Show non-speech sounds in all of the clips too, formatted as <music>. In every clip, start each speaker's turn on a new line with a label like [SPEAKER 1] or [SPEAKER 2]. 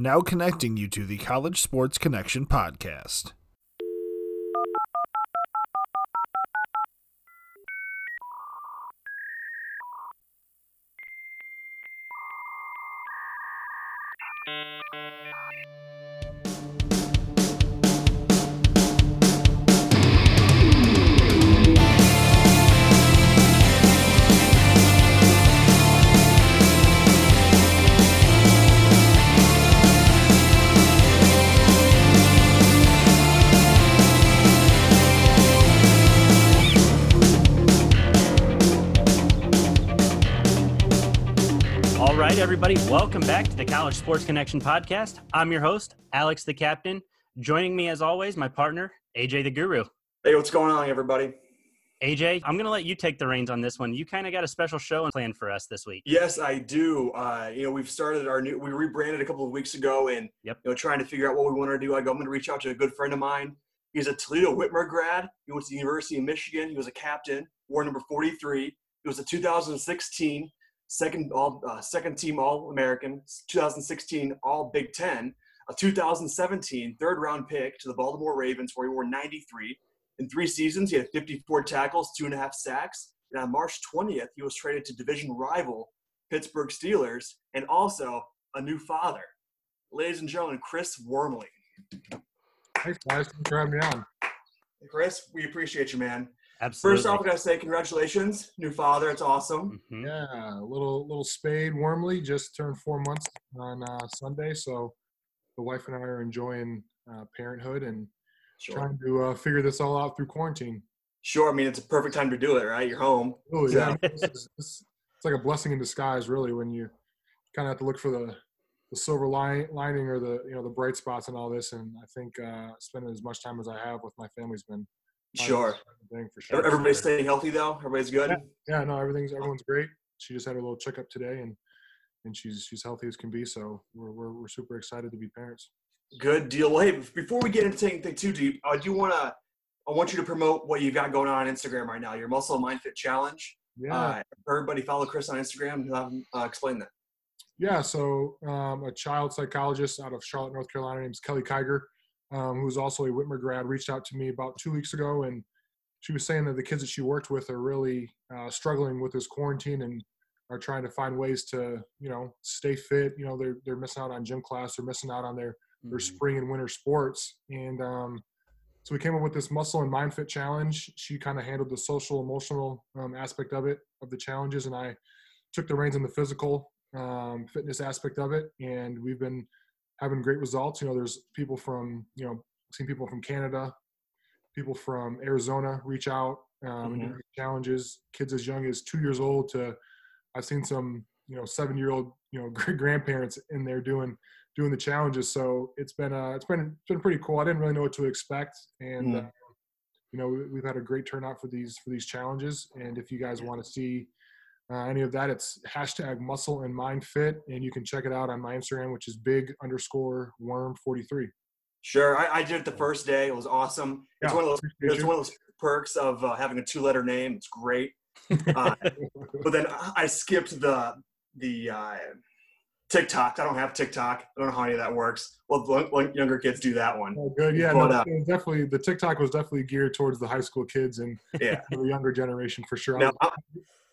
[SPEAKER 1] Now connecting you to the College Sports Connection podcast.
[SPEAKER 2] Everybody, welcome back to the College Sports Connection podcast. I'm your host, Alex the Captain. Joining me, as always, my partner, AJ the Guru.
[SPEAKER 3] Hey, what's going on, everybody?
[SPEAKER 2] AJ, I'm going to let you take the reins on this one. You kind of got a special show planned for us this week.
[SPEAKER 3] Yes, I do. Uh, you know, we've started our new. We rebranded a couple of weeks ago, and
[SPEAKER 2] Yep.
[SPEAKER 3] you know, trying to figure out what we want to do. I go, I'm going to reach out to a good friend of mine. He's a Toledo Whitmer grad. He went to the University of Michigan. He was a captain, war number 43. He was a 2016 second all uh, second team All American, 2016 All Big Ten, a 2017 third round pick to the Baltimore Ravens, where he wore 93. In three seasons, he had 54 tackles, two and a half sacks. And on March 20th, he was traded to division rival Pittsburgh Steelers, and also a new father. Ladies and gentlemen, Chris Wormley.
[SPEAKER 4] Thanks, guys. Thanks for having me on.
[SPEAKER 3] Chris, we appreciate you, man.
[SPEAKER 2] Absolutely.
[SPEAKER 3] First off, I gotta say congratulations, new father. It's awesome.
[SPEAKER 2] Mhm.
[SPEAKER 4] Yeah, a little little spade Wormley just turned four months on uh, Sunday, so the wife and I are enjoying uh, parenthood and
[SPEAKER 3] Sure.
[SPEAKER 4] trying to uh, figure this all out through quarantine.
[SPEAKER 3] Sure. I mean, it's a perfect time to do it, right? You're home.
[SPEAKER 4] Oh yeah,
[SPEAKER 3] Yeah.
[SPEAKER 4] this is, this, it's like a blessing in disguise, really, when you kind of have to look for the the silver line, lining or the you know the bright spots and all this. And I think uh, spending as much time as I have with my family's been probably
[SPEAKER 3] Sure.
[SPEAKER 4] thing for sure.
[SPEAKER 3] Everybody's staying healthy though. Everybody's good.
[SPEAKER 4] Yeah, no, everything's everyone's great. She just had her little checkup today, and and she's she's healthy as can be. So we're we're, we're super excited to be parents.
[SPEAKER 3] Good deal. Well, hey, before we get into anything too deep, I do want to. I want you to promote what you've got going on on Instagram right now. Your Muscle and Mind Fit Challenge.
[SPEAKER 4] Yeah,
[SPEAKER 3] Uh, everybody follow Chris on Instagram and have him uh, explain that.
[SPEAKER 4] yeah. So um, a child psychologist out of Charlotte, North Carolina, named Kelly Kiger, um, who's also a Whitmer grad, reached out to me about two weeks ago, and she was saying that the kids that she worked with are really uh, struggling with this quarantine and are trying to find ways to you know stay fit. You know, they're they're missing out on gym class, they're missing out on their their
[SPEAKER 2] Mhm.
[SPEAKER 4] spring and winter sports. And um, so we came up with this muscle and mind fit challenge. She kind of handled the social, emotional um, aspect of it, of the challenges, and I took the reins on the physical um, fitness aspect of it. And we've been having great results. You know, there's people from, you know, seen people from Canada, people from Arizona reach out um, and do
[SPEAKER 3] Mhm.
[SPEAKER 4] these challenges. Kids as young as two years old to, I've seen some, you know, seven year old, you know, <laughs> grandparents in there doing doing the challenges. So it's been uh, it's been it's been pretty cool. I didn't really know what to expect, and
[SPEAKER 3] Mm.
[SPEAKER 4] uh, you know we, we've had a great turnout for these for these challenges. And if you guys want to see uh, any of that, it's hashtag Muscle and Mind Fit, and you can check it out on my Instagram, which is big underscore Worm forty three.
[SPEAKER 3] Sure, I, I did it the first day. It was awesome. It's
[SPEAKER 4] Yeah,
[SPEAKER 3] one of those. It's one of those perks of uh, having a two-letter name. It's great. <laughs> Uh, but then I- I skipped the the uh, TikTok. I don't have TikTok. I don't know how any of that works. Well, younger kids do that one.
[SPEAKER 4] Oh, good. Yeah,
[SPEAKER 3] But,
[SPEAKER 4] no,
[SPEAKER 3] uh,
[SPEAKER 4] definitely the TikTok was definitely geared towards the high school kids and
[SPEAKER 3] Yeah.
[SPEAKER 4] the younger generation for sure. I
[SPEAKER 3] Now,
[SPEAKER 4] was-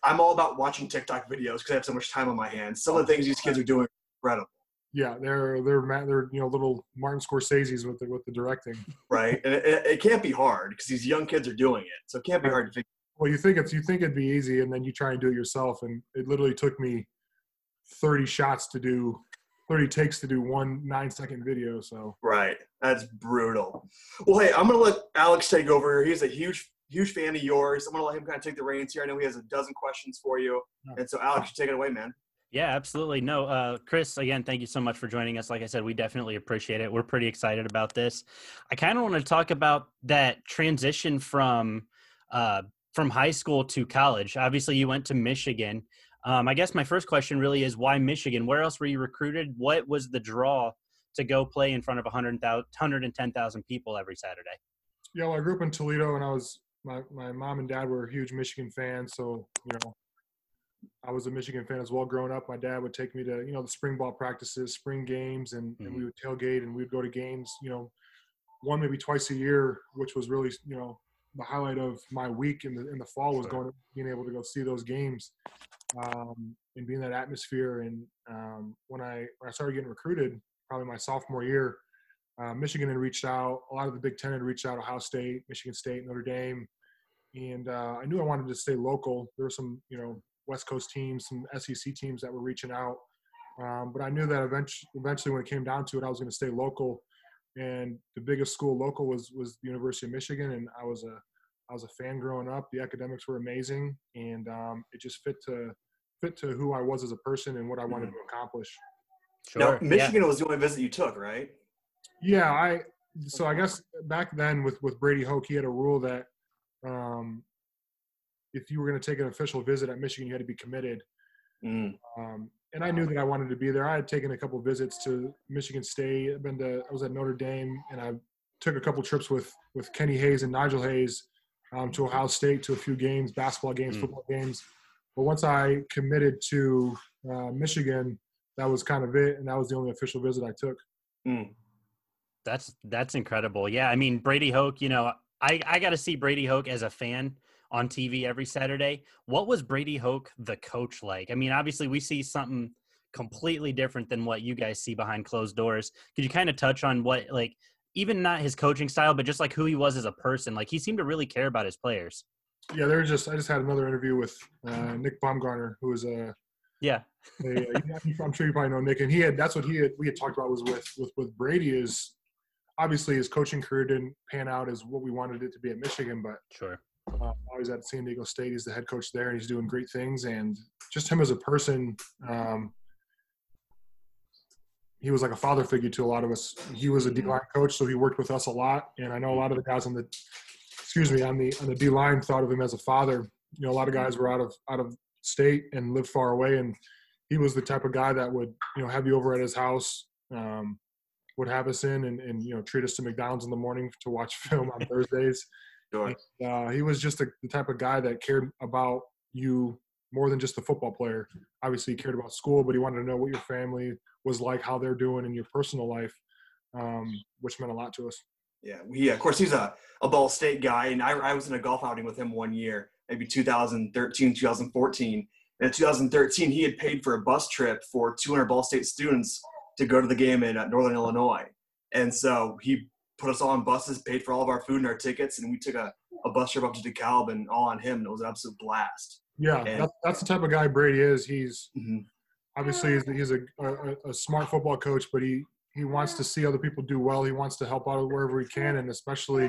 [SPEAKER 3] I'm, all about watching TikTok videos because I have so much time on my hands. Some of the things these kids are doing are incredible,
[SPEAKER 4] yeah, they're they're they're you know little Martin Scorsese's with the with the directing.
[SPEAKER 3] right? And it, it, can't be hard because these young kids are doing it. So it can't be hard to figure.
[SPEAKER 4] Well, you think it's you think it'd be easy, and then you try and do it yourself, and it literally took me thirty shots to do, thirty takes to do one nine second video. So
[SPEAKER 3] Right. That's brutal. Well, hey, I'm going to let Alex take over here. He's a huge, huge fan of yours. I'm going to let him kind of take the reins here. I know he has a dozen questions for you. And so, Alex, you take it away, man.
[SPEAKER 2] Yeah, absolutely. No, uh, Chris, again, thank you so much for joining us. Like I said, we definitely appreciate it. We're pretty excited about this. I kind of want to talk about that transition from uh, from high school to college. Obviously, you went to Michigan. Um, I guess my first question really is why Michigan? Where else were you recruited? What was the draw to go play in front of 100,000 110,000 people every Saturday?
[SPEAKER 4] yeah, well, I grew up in Toledo, and I was my my mom and dad were huge Michigan fans, so you know I was a Michigan fan as well growing up. My dad would take me to, you know, the spring ball practices, spring games, and, and we would tailgate and we'd go to games, you know, one maybe twice a year, which was really, you know, the highlight of my week in the in the fall was going being able to go see those games um, and be in that atmosphere. And um, when I when I started getting recruited, probably my sophomore year, uh, Michigan had reached out. A lot of the Big Ten had reached out. Ohio State, Michigan State, Notre Dame, and uh, I knew I wanted to stay local. There were some you know West Coast teams, some SEC teams that were reaching out. Um, but I knew that eventually, eventually, when it came down to it, I was going to stay local. And the biggest school local was was the University of Michigan, and I was a I was a fan growing up. The academics were amazing, and um, it just fit to fit to who I was as a person and what I wanted mm-hmm. to accomplish.
[SPEAKER 3] Sure. Now, Michigan yeah. was the only visit you took, right?
[SPEAKER 4] Yeah, I. So I guess back then with with Brady Hoke, he had a rule that um, if you were going to take an official visit at Michigan, you had to be committed. Mm. Um, and I knew that I wanted to be there. I had taken a couple visits to Michigan State. I've been to, I was at Notre Dame, and I took a couple trips with with Kenny Hayes and Nigel Hayes um, to Ohio State to a few games, basketball games, mm. football games. But once I committed to uh, Michigan, that was kind of it, and that was the only official visit I took. Mm.
[SPEAKER 2] That's that's incredible. Yeah, I mean Brady Hoke. You know, I I got to see Brady Hoke as a fan on TV every Saturday. What was Brady Hoke, the coach, like? I mean, obviously, we see something completely different than what you guys see behind closed doors. Could you kind of touch on what, like, even not his coaching style, but just like who he was as a person? Like, he seemed to really care about his players.
[SPEAKER 4] Yeah, they're just. I just had another interview with uh, Nick Baumgardner, who is a.
[SPEAKER 2] Yeah.
[SPEAKER 4] a, I'm sure you probably know Nick, and he had. That's what he had. We had talked about was with with with Brady is obviously his coaching career didn't pan out as what we wanted it to be at Michigan, but
[SPEAKER 2] sure
[SPEAKER 4] uh, he's at San Diego State. He's the head coach there, and he's doing great things. And just him as a person, um, he was like a father figure to a lot of us. He was a D line coach, so he worked with us a lot. And I know a lot of the guys on the, excuse me, on the on the D line thought of him as a father. You know, a lot of guys were out of out of state and lived far away, and he was the type of guy that would you know have you over at his house. Um, would have us in and, and you know treat us to McDonald's in the morning to watch <laughs> film on <laughs> Thursdays. Sure. Uh, he was just a, the type of guy that cared about you more than just a football player. Obviously, he cared about school, but he wanted to know what your family was like, how they're doing in your personal life, um, which meant a lot to us.
[SPEAKER 3] Yeah, yeah. Of course, he's a, a Ball State guy, and I, I was in a golf outing with him one year, maybe 2013, 2014. And in 2013, he had paid for a bus trip for 200 Ball State students to go to the game in uh, Northern Illinois. And so he put us all on buses, paid for all of our food and our tickets, and we took a, a bus trip up to DeKalb and all on him. And it was an absolute blast.
[SPEAKER 4] Yeah, and, that's, that's the type of guy Brady is. He's mm-hmm. obviously he's, he's a, a, a, smart football coach, but he he wants to see other people do well. He wants to help out wherever he can, and especially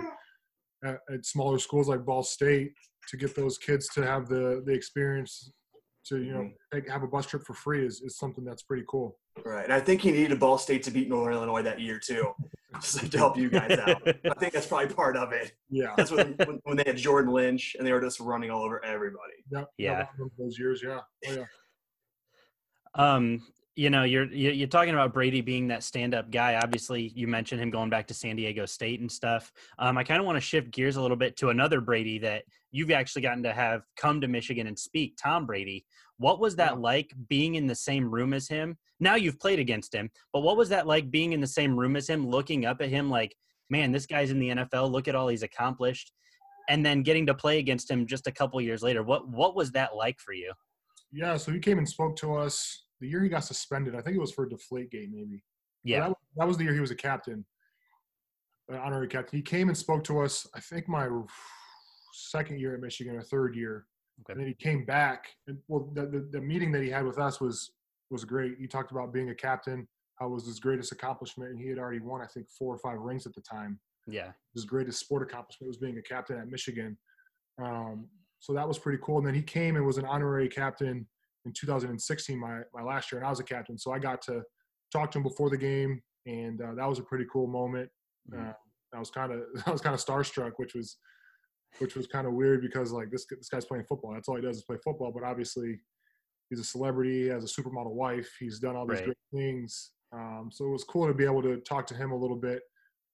[SPEAKER 4] at, at smaller schools like Ball State to get those kids to have the the experience to you know mm-hmm. take, have a bus trip for free is, is something that's pretty cool.
[SPEAKER 3] Right, and I think he needed Ball State to beat Northern Illinois that year too just to help you guys out. I think that's probably part of it.
[SPEAKER 4] Yeah.
[SPEAKER 3] That's when, when, when, they had Jordan Lynch and they were just running all over everybody.
[SPEAKER 4] Yeah.
[SPEAKER 2] Yeah.
[SPEAKER 4] Those years, yeah. Oh, yeah.
[SPEAKER 2] Um, you know, you're you're talking about Brady being that stand-up guy. Obviously, you mentioned him going back to San Diego State and stuff. Um, I kind of want to shift gears a little bit to another Brady that you've actually gotten to have come to Michigan and speak, Tom Brady. What was that like being in the same room as him? Now you've played against him, but what was that like being in the same room as him, looking up at him like, man, this guy's in the NFL. Look at all he's accomplished, and then getting to play against him just a couple years later. What what was that like for you?
[SPEAKER 4] Yeah, so he came and spoke to us the year he got suspended. I think it was for a Deflategate, maybe.
[SPEAKER 2] Yeah,
[SPEAKER 4] that, that, was the year he was a captain, uh, honorary captain. He came and spoke to us. I think my second year at Michigan or third year. Okay. And then he came back. And well, the, the, the meeting that he had with us was was great. He talked about being a captain, how it was his greatest accomplishment, and he had already won, I think, four or five rings at the time.
[SPEAKER 2] Yeah,
[SPEAKER 4] his greatest sport accomplishment was being a captain at Michigan. Um, so that was pretty cool. And then he came and was an honorary captain in 2016, my my last year, and I was a captain. So I got to talk to him before the game, and uh, that was a pretty cool moment. Mm-hmm. Uh, I was kind of <laughs> I was kind of starstruck, which was which was kind of weird because like this this guy's playing football. That's all he does is play football. But obviously, he's a celebrity. He has a supermodel wife. He's done all these right. great things. Um, so it was cool to be able to talk to him a little bit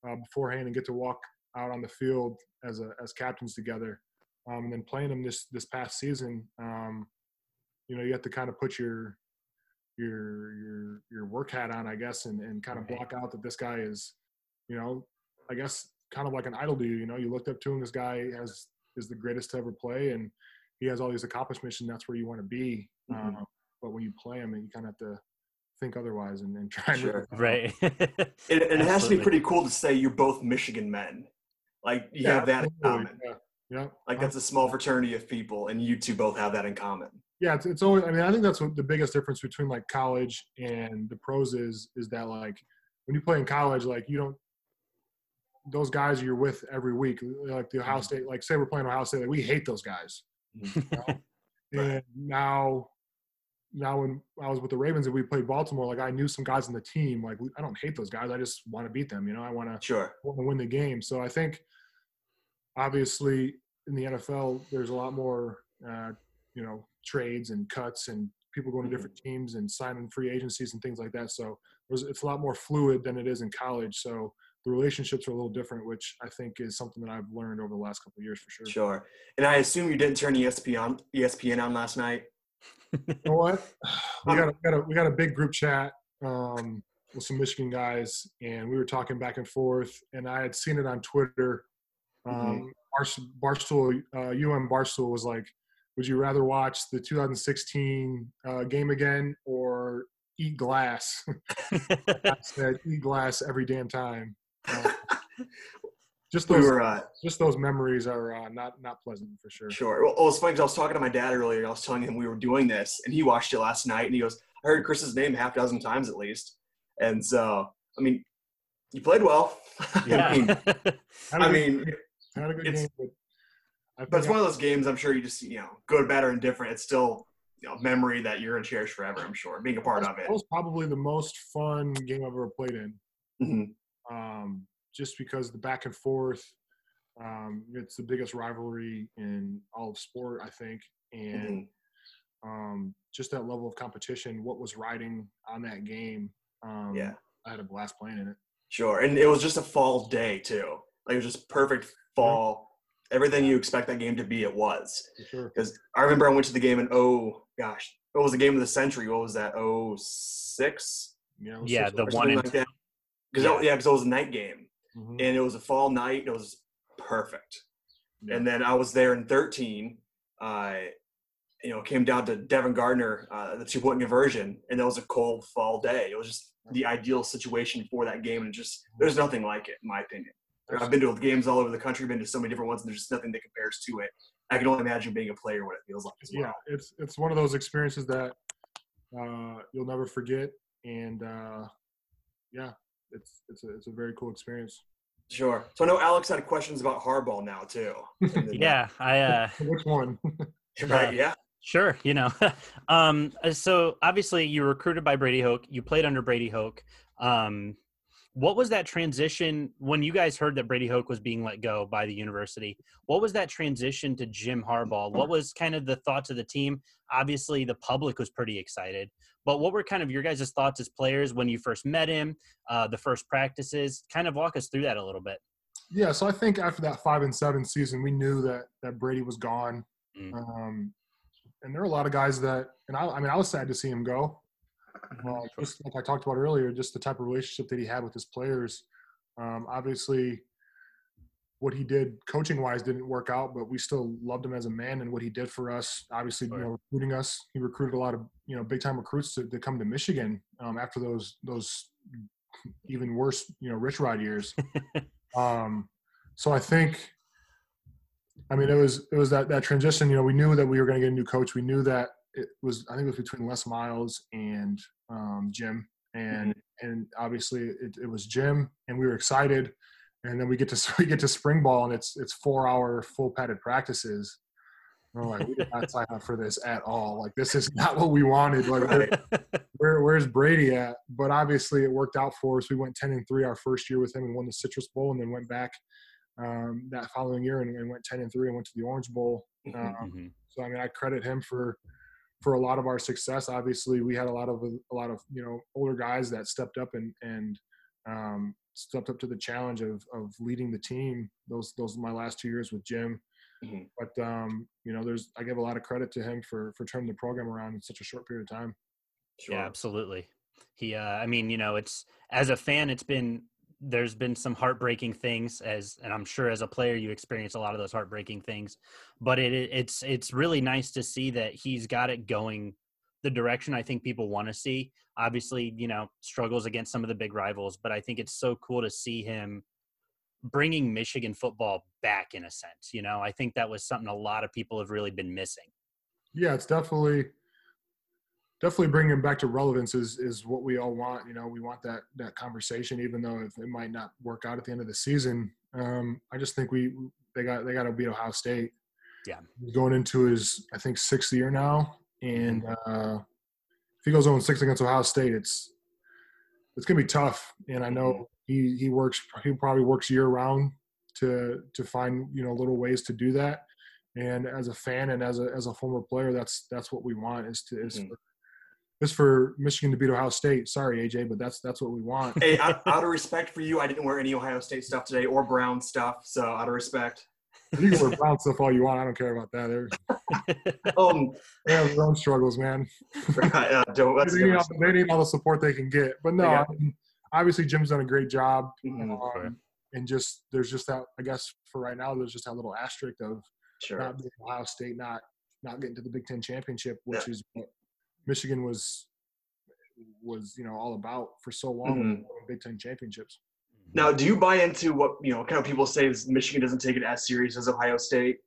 [SPEAKER 4] uh, beforehand and get to walk out on the field as a as captains together. Um, and then playing him this this past season, um, you know you have to kind of put your your your your work hat on, I guess, and and kind of block out that this guy is, you know, I guess kind of like an idol to you. You know, you looked up to him. This guy has is the greatest to ever play, and he has all these accomplishments, and that's where you want to be.
[SPEAKER 3] Mhm.
[SPEAKER 4] Um, but when you play him, you kind of have to think otherwise and, and <laughs> try and
[SPEAKER 3] Sure.
[SPEAKER 2] right. <laughs>
[SPEAKER 3] And, and it has to be pretty cool to say you're both Michigan men. Like you have that in common.
[SPEAKER 4] Yeah. Yeah.
[SPEAKER 3] Like that's a small fraternity of people, and you two both have that in common.
[SPEAKER 4] yeah it's, it's always i mean i think that's what the biggest difference between like college and the pros is is that like when you play in college like you don't those guys you're with every week like the ohio mm-hmm. state like say we're playing ohio state like we hate those guys mm-hmm. <laughs>
[SPEAKER 3] Right.
[SPEAKER 4] and now now when i was with the ravens and we played baltimore like i knew some guys on the team like i don't hate those guys i just want to beat them you know i want to
[SPEAKER 3] Sure.
[SPEAKER 4] want to win the game. So I think obviously in the NFL, there's a lot more, uh, you know, trades and cuts and people going to different teams and signing free agencies and things like that. So it's a lot more fluid than it is in college. So the relationships are a little different, which I think is something that I've learned over the last couple of years for sure.
[SPEAKER 3] Sure. And I assume you didn't turn ESPN on, ESPN on last night.
[SPEAKER 4] You know what? <sighs> We got a, we got a, we got a big group chat um, with some Michigan guys, and we were talking back and forth. And I had seen it on Twitter. Um, Barst- Barstool, uh, UM Barstool was like, "Would you rather watch the 2016 uh, game again or eat glass?" <laughs> I <laughs> said, "Eat glass every damn time." Uh, <laughs> just
[SPEAKER 3] We
[SPEAKER 4] those,
[SPEAKER 3] were uh,
[SPEAKER 4] just those memories are uh, not not pleasant for sure.
[SPEAKER 3] sure. Well, well, it's funny 'cause I was talking to my dad earlier. and I was telling him we were doing this, and he watched it last night, and he goes, "I heard Chris's name half dozen times at least." And so, I mean, you played well.
[SPEAKER 2] yeah.
[SPEAKER 3] I mean, I mean,
[SPEAKER 4] had a good
[SPEAKER 3] it's-
[SPEAKER 4] game, but I
[SPEAKER 3] but it's one of those games. I'm sure you just you know, good, bad, or indifferent. It's still you know, memory that you're gonna cherish forever. I'm sure being a part
[SPEAKER 4] that
[SPEAKER 3] of
[SPEAKER 4] was,
[SPEAKER 3] it.
[SPEAKER 4] that was probably the most fun game I've ever played in.
[SPEAKER 3] Mhm.
[SPEAKER 4] Um, just because the back and forth, um, it's the biggest rivalry in all of sport, I think, and
[SPEAKER 3] Mhm.
[SPEAKER 4] um, just that level of competition, what was riding on that game. Um,
[SPEAKER 3] Yeah.
[SPEAKER 4] I had a blast playing in it.
[SPEAKER 3] Sure, and it was just a fall day too. Like it was just perfect fall. Everything you expect that game to be, it was.
[SPEAKER 4] For sure.
[SPEAKER 3] Because I remember I went to the game and oh gosh, what was the game of the century? What was that? Oh six.
[SPEAKER 4] Yeah,
[SPEAKER 2] Yeah, the one in-
[SPEAKER 3] like that. Because
[SPEAKER 2] Yeah.
[SPEAKER 3] yeah, because it was a night game,
[SPEAKER 4] Mhm.
[SPEAKER 3] and it was a fall night. And it was perfect.
[SPEAKER 4] Yeah.
[SPEAKER 3] And then I was there in thirteen. Uh, you know, came down to Devin Gardner, uh, the two point conversion, and that was a cold fall day. It was just the ideal situation for that game, and just there's nothing like it, in my opinion. I've been to games all over the country, been to so many different ones, and there's just nothing that compares to it. I can only imagine being a player what it feels like as well.
[SPEAKER 4] yeah, it's it's one of those experiences that uh, you'll never forget, and uh, yeah, it's it's a it's a very cool experience.
[SPEAKER 3] Sure. So I know Alex had questions about hardball now too. <laughs>
[SPEAKER 2] Yeah, I uh <laughs>
[SPEAKER 4] Which one? <laughs>
[SPEAKER 3] Right. Yeah.
[SPEAKER 2] Sure, you know. um, uh, so obviously you were recruited by Brady Hoke. You played under Brady Hoke. Um, what was that transition when you guys heard that Brady Hoke was being let go by the university? What was that transition to Jim Harbaugh? What was kind of the thoughts of the team? Obviously, the public was pretty excited, but what were kind of your guys' thoughts as players when you first met him? Uh, the first practices, kind of walk us through that a little bit.
[SPEAKER 4] Yeah, so I think after that five and seven season, we knew that that Brady was gone.
[SPEAKER 2] Mm.
[SPEAKER 4] Um, and there are a lot of guys that, and I, I mean, I was sad to see him go. Uh, <laughs> just like I talked about earlier, just the type of relationship that he had with his players. Um, obviously, what he did coaching wise didn't work out, but we still loved him as a man and what he did for us. Obviously, you know, recruiting us, he recruited a lot of you know big time recruits to, to come to Michigan um, after those those even worse you know Rich Rod years. <laughs> um, so I think, I mean, it was it was that that transition. You know, we knew that we were going to get a new coach. We knew that it was. I think it was between Les Miles and um, Jim, and and obviously it, it was Jim, and we were excited. And then we get to <laughs> we get to spring ball, and it's it's four hour full padded practices. And We're like, we did not <laughs> sign up for this at all. Like, this is <laughs> not what we wanted. Like, where, where, where's Brady at? But obviously, it worked out for us. We went ten and three our first year with him and won the Citrus Bowl, and then went back um, that following year and, and went ten and three and went to the Orange Bowl. Um,
[SPEAKER 2] Mhm.
[SPEAKER 4] so I mean, I credit him for for a lot of our success. Obviously, we had a lot of a lot of you know older guys that stepped up and and um, stepped up to the challenge of of leading the team. Those those my last two years with Jim.
[SPEAKER 3] Mhm.
[SPEAKER 4] But um, you know, there's I give a lot of credit to him for for turning the program around in such a short period of time.
[SPEAKER 3] Sure.
[SPEAKER 2] Yeah, absolutely. He, uh, I mean, you know, it's as a fan, it's been there's been some heartbreaking things as, and I'm sure as a player you experience a lot of those heartbreaking things. But it, it's it's really nice to see that he's got it going the direction I think people want to see. Obviously, you know, struggles against some of the big rivals, but I think it's so cool to see him bringing Michigan football back in a sense. You know, I think that was something a lot of people have really been missing.
[SPEAKER 4] Yeah, it's definitely definitely bringing him back to relevance is is what we all want. You know, we want that that conversation, even though if it might not work out at the end of the season. Um, I just think we they got they got to beat Ohio State.
[SPEAKER 2] Yeah.
[SPEAKER 4] he's going into his I think sixth year now, and uh, if he goes on six against Ohio State, it's it's gonna be tough. And I know he he works he probably works year round to to find you know little ways to do that. And as a fan and as a as a former player, that's that's what we want is to is
[SPEAKER 3] Mhm.
[SPEAKER 4] For, is for Michigan to beat Ohio State. Sorry, AJ, but that's that's what we want.
[SPEAKER 3] Hey, out, out of respect for you, I didn't wear any Ohio State stuff today or Brown stuff. So out of respect.
[SPEAKER 4] You can wear brown stuff all you want. I don't care about that. They're, <laughs>
[SPEAKER 3] Um,
[SPEAKER 4] they have their own struggles, man.
[SPEAKER 3] uh, don't, that's
[SPEAKER 4] They need, all, they need all the support they can get. But no,
[SPEAKER 3] Yeah.
[SPEAKER 4] I mean, obviously Jim's done a great job.
[SPEAKER 3] Mhm,
[SPEAKER 4] Um, and just there's just that I guess for right now there's just that little asterisk of
[SPEAKER 3] Sure.
[SPEAKER 4] not being Ohio State, not not getting to the Big Ten championship, which is what Michigan was was you know all about for so long.
[SPEAKER 3] Mhm.
[SPEAKER 4] Big Ten championships.
[SPEAKER 3] Now, do you buy into what you know? Kind of people say is Michigan doesn't take it as serious as Ohio State.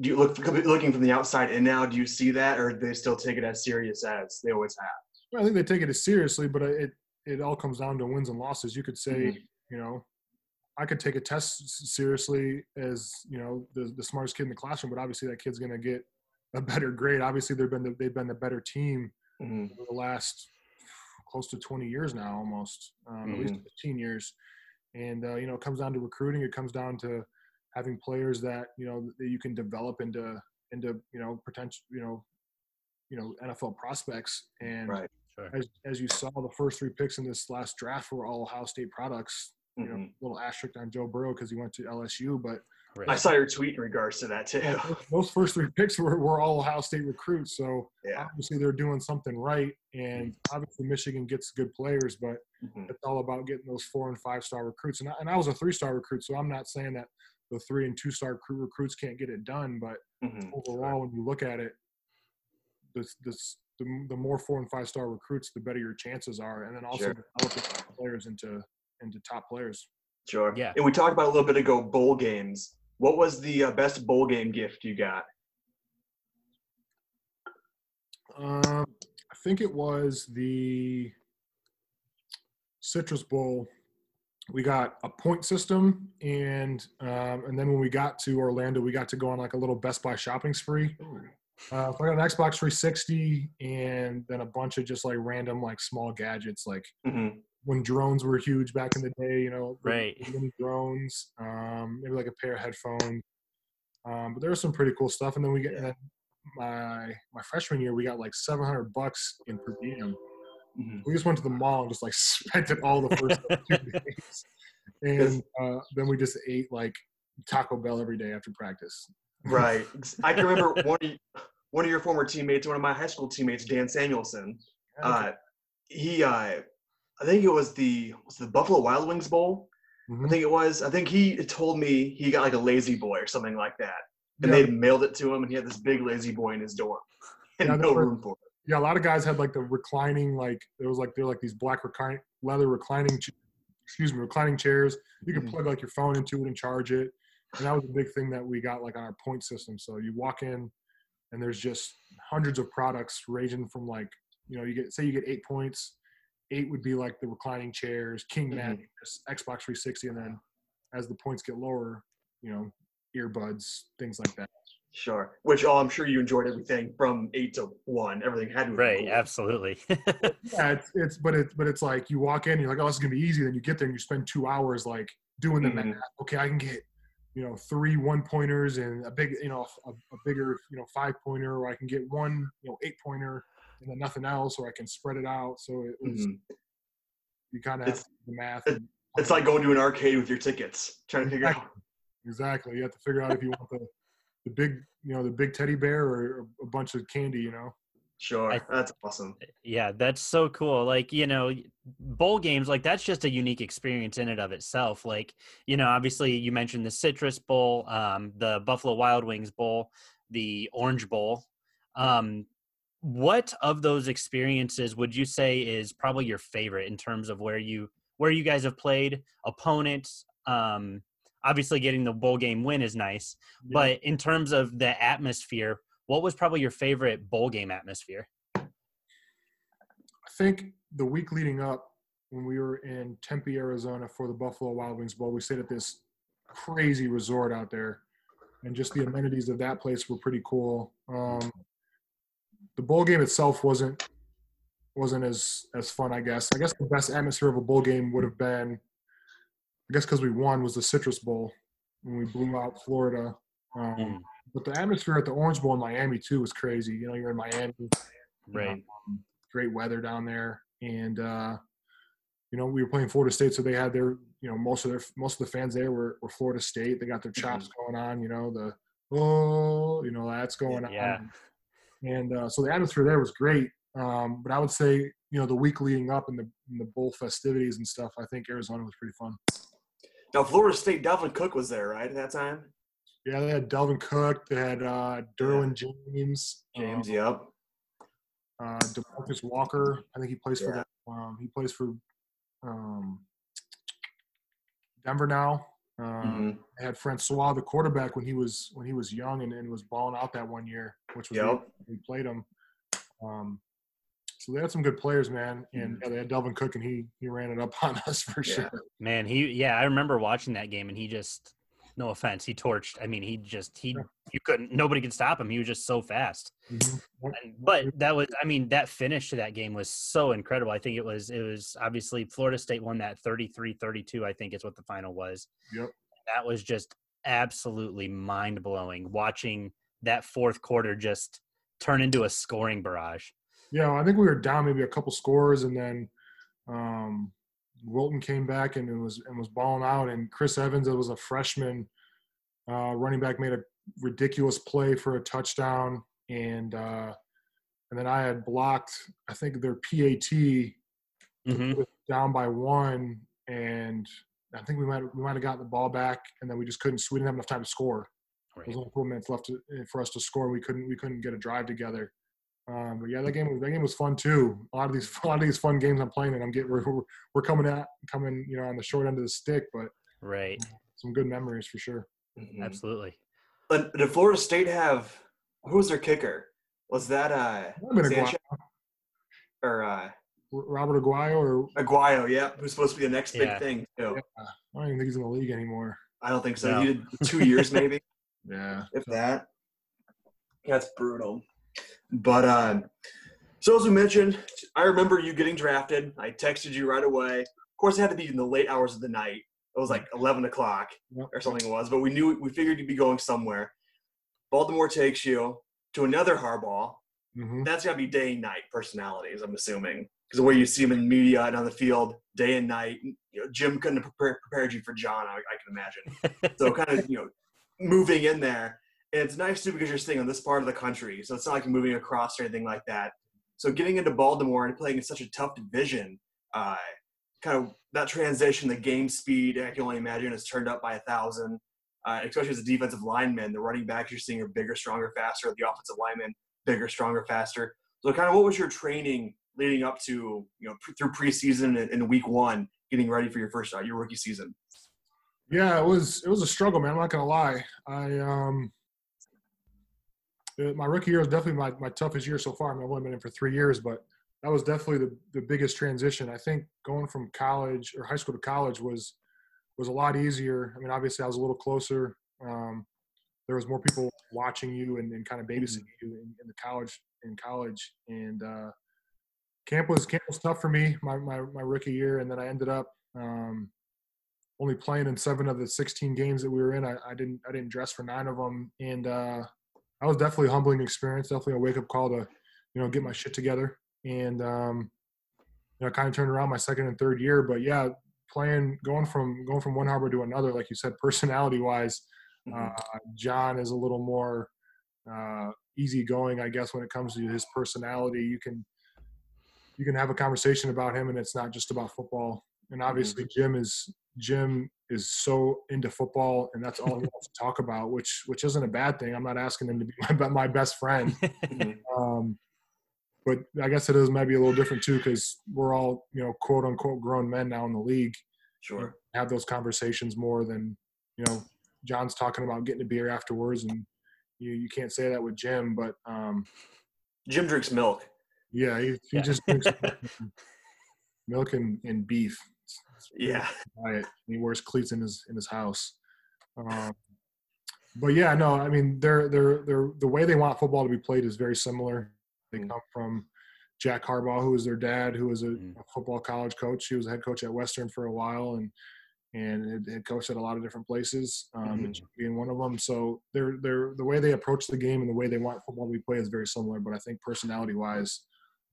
[SPEAKER 3] Do you look looking from the outside in now? Do you see that, or do they still take it as serious as they always have?
[SPEAKER 4] Well, I think they take it as seriously, but it it all comes down to wins and losses. You could say,
[SPEAKER 3] Mhm.
[SPEAKER 4] you know, I could take a test seriously as you know the the smartest kid in the classroom, but obviously that kid's going to get a better grade. Obviously, they've been the, they've been the better team
[SPEAKER 3] Mhm.
[SPEAKER 4] over the last close to 20 years now, almost um, at least
[SPEAKER 3] Mhm.
[SPEAKER 4] 15 years. And uh, you know, it comes down to recruiting. It comes down to having players that you know that you can develop into into you know potential you know you know NFL prospects. And
[SPEAKER 3] Right.
[SPEAKER 2] Sure.
[SPEAKER 4] as as you saw, the first three picks in this last draft were all Ohio State products. You know,
[SPEAKER 3] Mhm.
[SPEAKER 4] little asterisk on Joe Burrow because he went to LSU, but
[SPEAKER 2] Right.
[SPEAKER 3] I saw your tweet in regards to that too.
[SPEAKER 4] those first three picks were, were all Ohio State recruits. So
[SPEAKER 3] Yeah.
[SPEAKER 4] obviously they're doing something right. And obviously Michigan gets good players, but
[SPEAKER 3] Mhm.
[SPEAKER 4] it's all about getting those four and five star recruits. And I, and I was a three star recruit, so I'm not saying that the three and two star recruits can't get it done. But
[SPEAKER 3] Mhm.
[SPEAKER 4] overall, when you look at it, this this the, the more four and five star recruits, the better your chances are. And then also
[SPEAKER 3] Sure.
[SPEAKER 4] developing players into into top players.
[SPEAKER 3] Sure.
[SPEAKER 2] Yeah.
[SPEAKER 3] And we talked about a little bit ago bowl games. What was the uh, best bowl game gift you got?
[SPEAKER 4] Um, I think it was the Citrus Bowl. We got a point system, and um, and then when we got to Orlando, we got to go on like a little Best Buy shopping spree. Uh, so I got an Xbox 360, and then a bunch of just like random like small gadgets, like
[SPEAKER 3] Mhm.
[SPEAKER 4] When drones were huge back in the day. You know,
[SPEAKER 2] Right.
[SPEAKER 4] mini drones. Um, maybe like a pair of headphones. Um, but there was some pretty cool stuff, and then we get and then my my freshman year, we got like 700 bucks in per diem.
[SPEAKER 3] Mhm.
[SPEAKER 4] We just went to the mall and just like <laughs> spent it all the first like, <laughs> two days, and uh, then we just ate like Taco Bell every day after practice.
[SPEAKER 3] Right. <laughs> I can remember one of, one of your former teammates, one of my high school teammates, Dan Samuelson. Uh, he, uh, I think it was the was the Buffalo Wild Wings Bowl. I
[SPEAKER 4] Mhm.
[SPEAKER 3] think it was. I think he told me he got like a lazy boy or something like that, and
[SPEAKER 4] Yeah.
[SPEAKER 3] they mailed it to him, and he had this big lazy boy in his dorm, <laughs> and
[SPEAKER 4] Yeah,
[SPEAKER 3] no room for it.
[SPEAKER 4] yeah, a lot of guys had like the reclining, like there was like they're like these black reclining leather reclining, excuse me, reclining chairs. You could
[SPEAKER 3] Mhm.
[SPEAKER 4] plug like your phone into it and charge it, and that was a big thing that we got like on our point system. So you walk in, and there's just hundreds of products ranging from like you know you get say you get eight points, eight would be like the reclining chairs, king
[SPEAKER 3] Mhm.
[SPEAKER 4] mat, Xbox 360, and then as the points get lower, you know, earbuds, things like that.
[SPEAKER 3] Sure. Which oh, I'm sure you enjoyed everything from eight to one. Everything had to be
[SPEAKER 2] right.
[SPEAKER 3] cool.
[SPEAKER 2] Absolutely. <laughs>
[SPEAKER 4] Yeah, it's, it's but it's but it's like you walk in, you're like, oh, this is gonna be easy. Then you get there and you spend two hours like doing the
[SPEAKER 3] Mhm.
[SPEAKER 4] math. Okay, I can get you know three one pointers and a big you know a, a bigger you know five pointer, or I can get one you know eight pointer and then nothing else, or I can spread it out. So it was
[SPEAKER 3] Mhm.
[SPEAKER 4] you kind of have
[SPEAKER 3] It's-
[SPEAKER 4] the math.
[SPEAKER 3] it-
[SPEAKER 4] and-
[SPEAKER 3] It's like going to an arcade with your tickets, trying to figure out.
[SPEAKER 4] exactly. You have to figure out if you want the the big you know the big teddy bear or a bunch of candy. You know.
[SPEAKER 3] Sure,
[SPEAKER 2] I-
[SPEAKER 3] that's awesome.
[SPEAKER 2] Yeah, that's so cool. Like, you know, bowl games, like that's just a unique experience in and of itself. Like, you know, obviously you mentioned the Citrus Bowl, um, the Buffalo Wild Wings Bowl, the Orange Bowl. Um, what of those experiences would you say is probably your favorite in terms of where you where you guys have played opponents? Um, obviously getting the bowl game win is nice, but in terms of the atmosphere, what was probably your favorite bowl game atmosphere?
[SPEAKER 4] I think the week leading up, when we were in Tempe, Arizona for the Buffalo Wild Wings Bowl, we stayed at this crazy resort out there, and just the amenities of that place were pretty cool. Um, the bowl game itself wasn't wasn't as as fun, I guess. I guess the best atmosphere of a bowl game would have been, I guess, because we won was the Citrus Bowl when we blew out Florida. Um,
[SPEAKER 2] Mm.
[SPEAKER 4] But the atmosphere at the Orange Bowl in Miami too was crazy. You know, you're in Miami,
[SPEAKER 2] Right.
[SPEAKER 4] um, great weather down there, and uh, you know we were playing Florida State, so they had their you know most of their most of the fans there were, were Florida State. They got their chops going on, you know the oh you know that's going
[SPEAKER 2] Yeah.
[SPEAKER 4] on, and uh, so the atmosphere there was great. Um, but I would say you know the week leading up and the in the bowl festivities and stuff, I think Arizona was pretty fun.
[SPEAKER 3] Now, Florida State, Dalvin Cook was there, right, at that time?
[SPEAKER 4] Yeah, they had Dalvin Cook, they had uh, Derwin James,
[SPEAKER 3] James,
[SPEAKER 4] um,
[SPEAKER 3] yep.
[SPEAKER 4] uh, Demarcus Walker. I think he plays for that. um, he plays for um, Denver now. Um,
[SPEAKER 3] Mhm.
[SPEAKER 4] They had Francois, the quarterback, when he was when he was young and, and was balling out that one year, which was
[SPEAKER 3] Yep.
[SPEAKER 4] we played him. Um, so they had some good players, man, and yeah, they had Dalvin Cook, and he he ran it up <laughs> on us for
[SPEAKER 3] Yeah.
[SPEAKER 4] sure.
[SPEAKER 2] Man, he yeah, I remember watching that game and he just no offense, he torched. I mean, he just he you couldn't nobody could stop him. He was just so fast.
[SPEAKER 4] Mhm.
[SPEAKER 2] And, but that was I mean, that finish to that game was so incredible. I think it was it was obviously Florida State won that 33-32, I think is what the final was.
[SPEAKER 4] Yep.
[SPEAKER 2] That was just absolutely mind-blowing watching that fourth quarter just turn into a scoring barrage.
[SPEAKER 4] Yeah, I think we were down maybe a couple scores, and then um, Wilton came back and it was and was balling out. And Chris Evans, it was a freshman uh, running back, made a ridiculous play for a touchdown, and uh, and then I had blocked. I think their PAT
[SPEAKER 2] Mhm.
[SPEAKER 4] was down by one, and I think we might we might have gotten the ball back, and then we just couldn't. We didn't have enough time to score. There
[SPEAKER 2] Right.
[SPEAKER 4] was only four minutes left to, for us to score. We couldn't we couldn't get a drive together. Um, but yeah, that game that game was fun too. A lot of these <laughs> a lot of these fun games I'm playing, and I'm getting we're, we're- we're coming at coming you know on the short end of the stick, but
[SPEAKER 2] Right.
[SPEAKER 4] some good memories for sure.
[SPEAKER 3] Mhm.
[SPEAKER 2] Absolutely.
[SPEAKER 3] But did Florida State have who was their kicker? Was that uh
[SPEAKER 4] Might have been
[SPEAKER 3] Sanchez or uh
[SPEAKER 4] Roberto Aguayo, or
[SPEAKER 3] Aguayo? Yeah, who's supposed to be the next
[SPEAKER 2] Yeah.
[SPEAKER 3] big thing too.
[SPEAKER 4] I don't even think he's in the league anymore.
[SPEAKER 3] I don't think so.
[SPEAKER 2] No.
[SPEAKER 3] He did two years maybe, <laughs>
[SPEAKER 4] Yeah,
[SPEAKER 3] if that. That's brutal. But um, so as we mentioned, I remember you getting drafted. I texted you right away. Of course, it had to be in the late hours of the night. It was like eleven o'clock
[SPEAKER 4] Yep.
[SPEAKER 3] or something. It was, but we knew we figured you'd be going somewhere. Baltimore takes you to another Harbaugh.
[SPEAKER 4] hmm
[SPEAKER 3] That's got to be day and night personalities. I'm assuming because the way you see him in media and on the field, day and night. You know, Jim couldn't have prepared, prepared you for John. I, I can imagine. <laughs> so kind of you know moving in there and it's nice too because you're staying on this part of the country so it's not like you're moving across or anything like that so getting into baltimore and playing in such a tough division uh, kind of that transition the game speed i can only imagine is turned up by a thousand uh, especially as a defensive lineman the running backs you're seeing are bigger stronger faster the offensive linemen bigger stronger faster so kind of what was your training leading up to you know through preseason and, and week one getting ready for your first uh, your rookie season
[SPEAKER 4] Yeah, it was it was a struggle, man. I'm not gonna lie. I um, my rookie year was definitely my, my toughest year so far. I mean, I've only been in for three years, but that was definitely the, the biggest transition. I think going from college or high school to college was was a lot easier. I mean, obviously I was a little closer. Um, there was more people watching you and, and kind of babysitting you in, in the college in college. And uh, camp was camp was tough for me my, my, my rookie year, and then I ended up um, only playing in seven of the 16 games that we were in. I, I didn't I didn't dress for nine of them, and uh, that was definitely a humbling experience. Definitely a wake up call to you know get my shit together, and um, you know kind of turned around my second and third year. But yeah, playing going from going from one Harbaugh to another, like you said, <laughs> personality wise,
[SPEAKER 3] Mhm.
[SPEAKER 4] Uh, John is a little more uh, easygoing, I guess, when it comes to his personality. You can you can have a conversation about him, and it's not just about football. And obviously, Jim is Jim is so into football, and that's all he wants to talk about, which which isn't a bad thing. I'm not asking him to be <laughs> my, my best friend. <laughs> Um, but I guess it is maybe a little different too because we're all you know quote unquote grown men now in the league.
[SPEAKER 3] Sure.
[SPEAKER 4] Have those conversations more than you know. John's talking about getting a beer afterwards, and you you can't say that with Jim. But um,
[SPEAKER 3] Jim drinks milk.
[SPEAKER 4] yeah, he, he
[SPEAKER 2] Yeah.
[SPEAKER 4] just drinks milk and, and beef. It's- it's pretty
[SPEAKER 3] Yeah.
[SPEAKER 4] He wears cleats in his in his house. Um, but yeah, no, I mean, they're they're they're the way they want football to be played is very similar. They
[SPEAKER 3] Mm.
[SPEAKER 4] come from Jack Harbaugh, who is their dad, who was a,
[SPEAKER 2] Mm.
[SPEAKER 4] a football college coach. He was a head coach at Western for a while, and and had- coached at a lot of different places, um,
[SPEAKER 3] Mhm.
[SPEAKER 4] being one of them. So they're they're the way they approach the game and the way they want football to be played is very similar. But I think personality wise,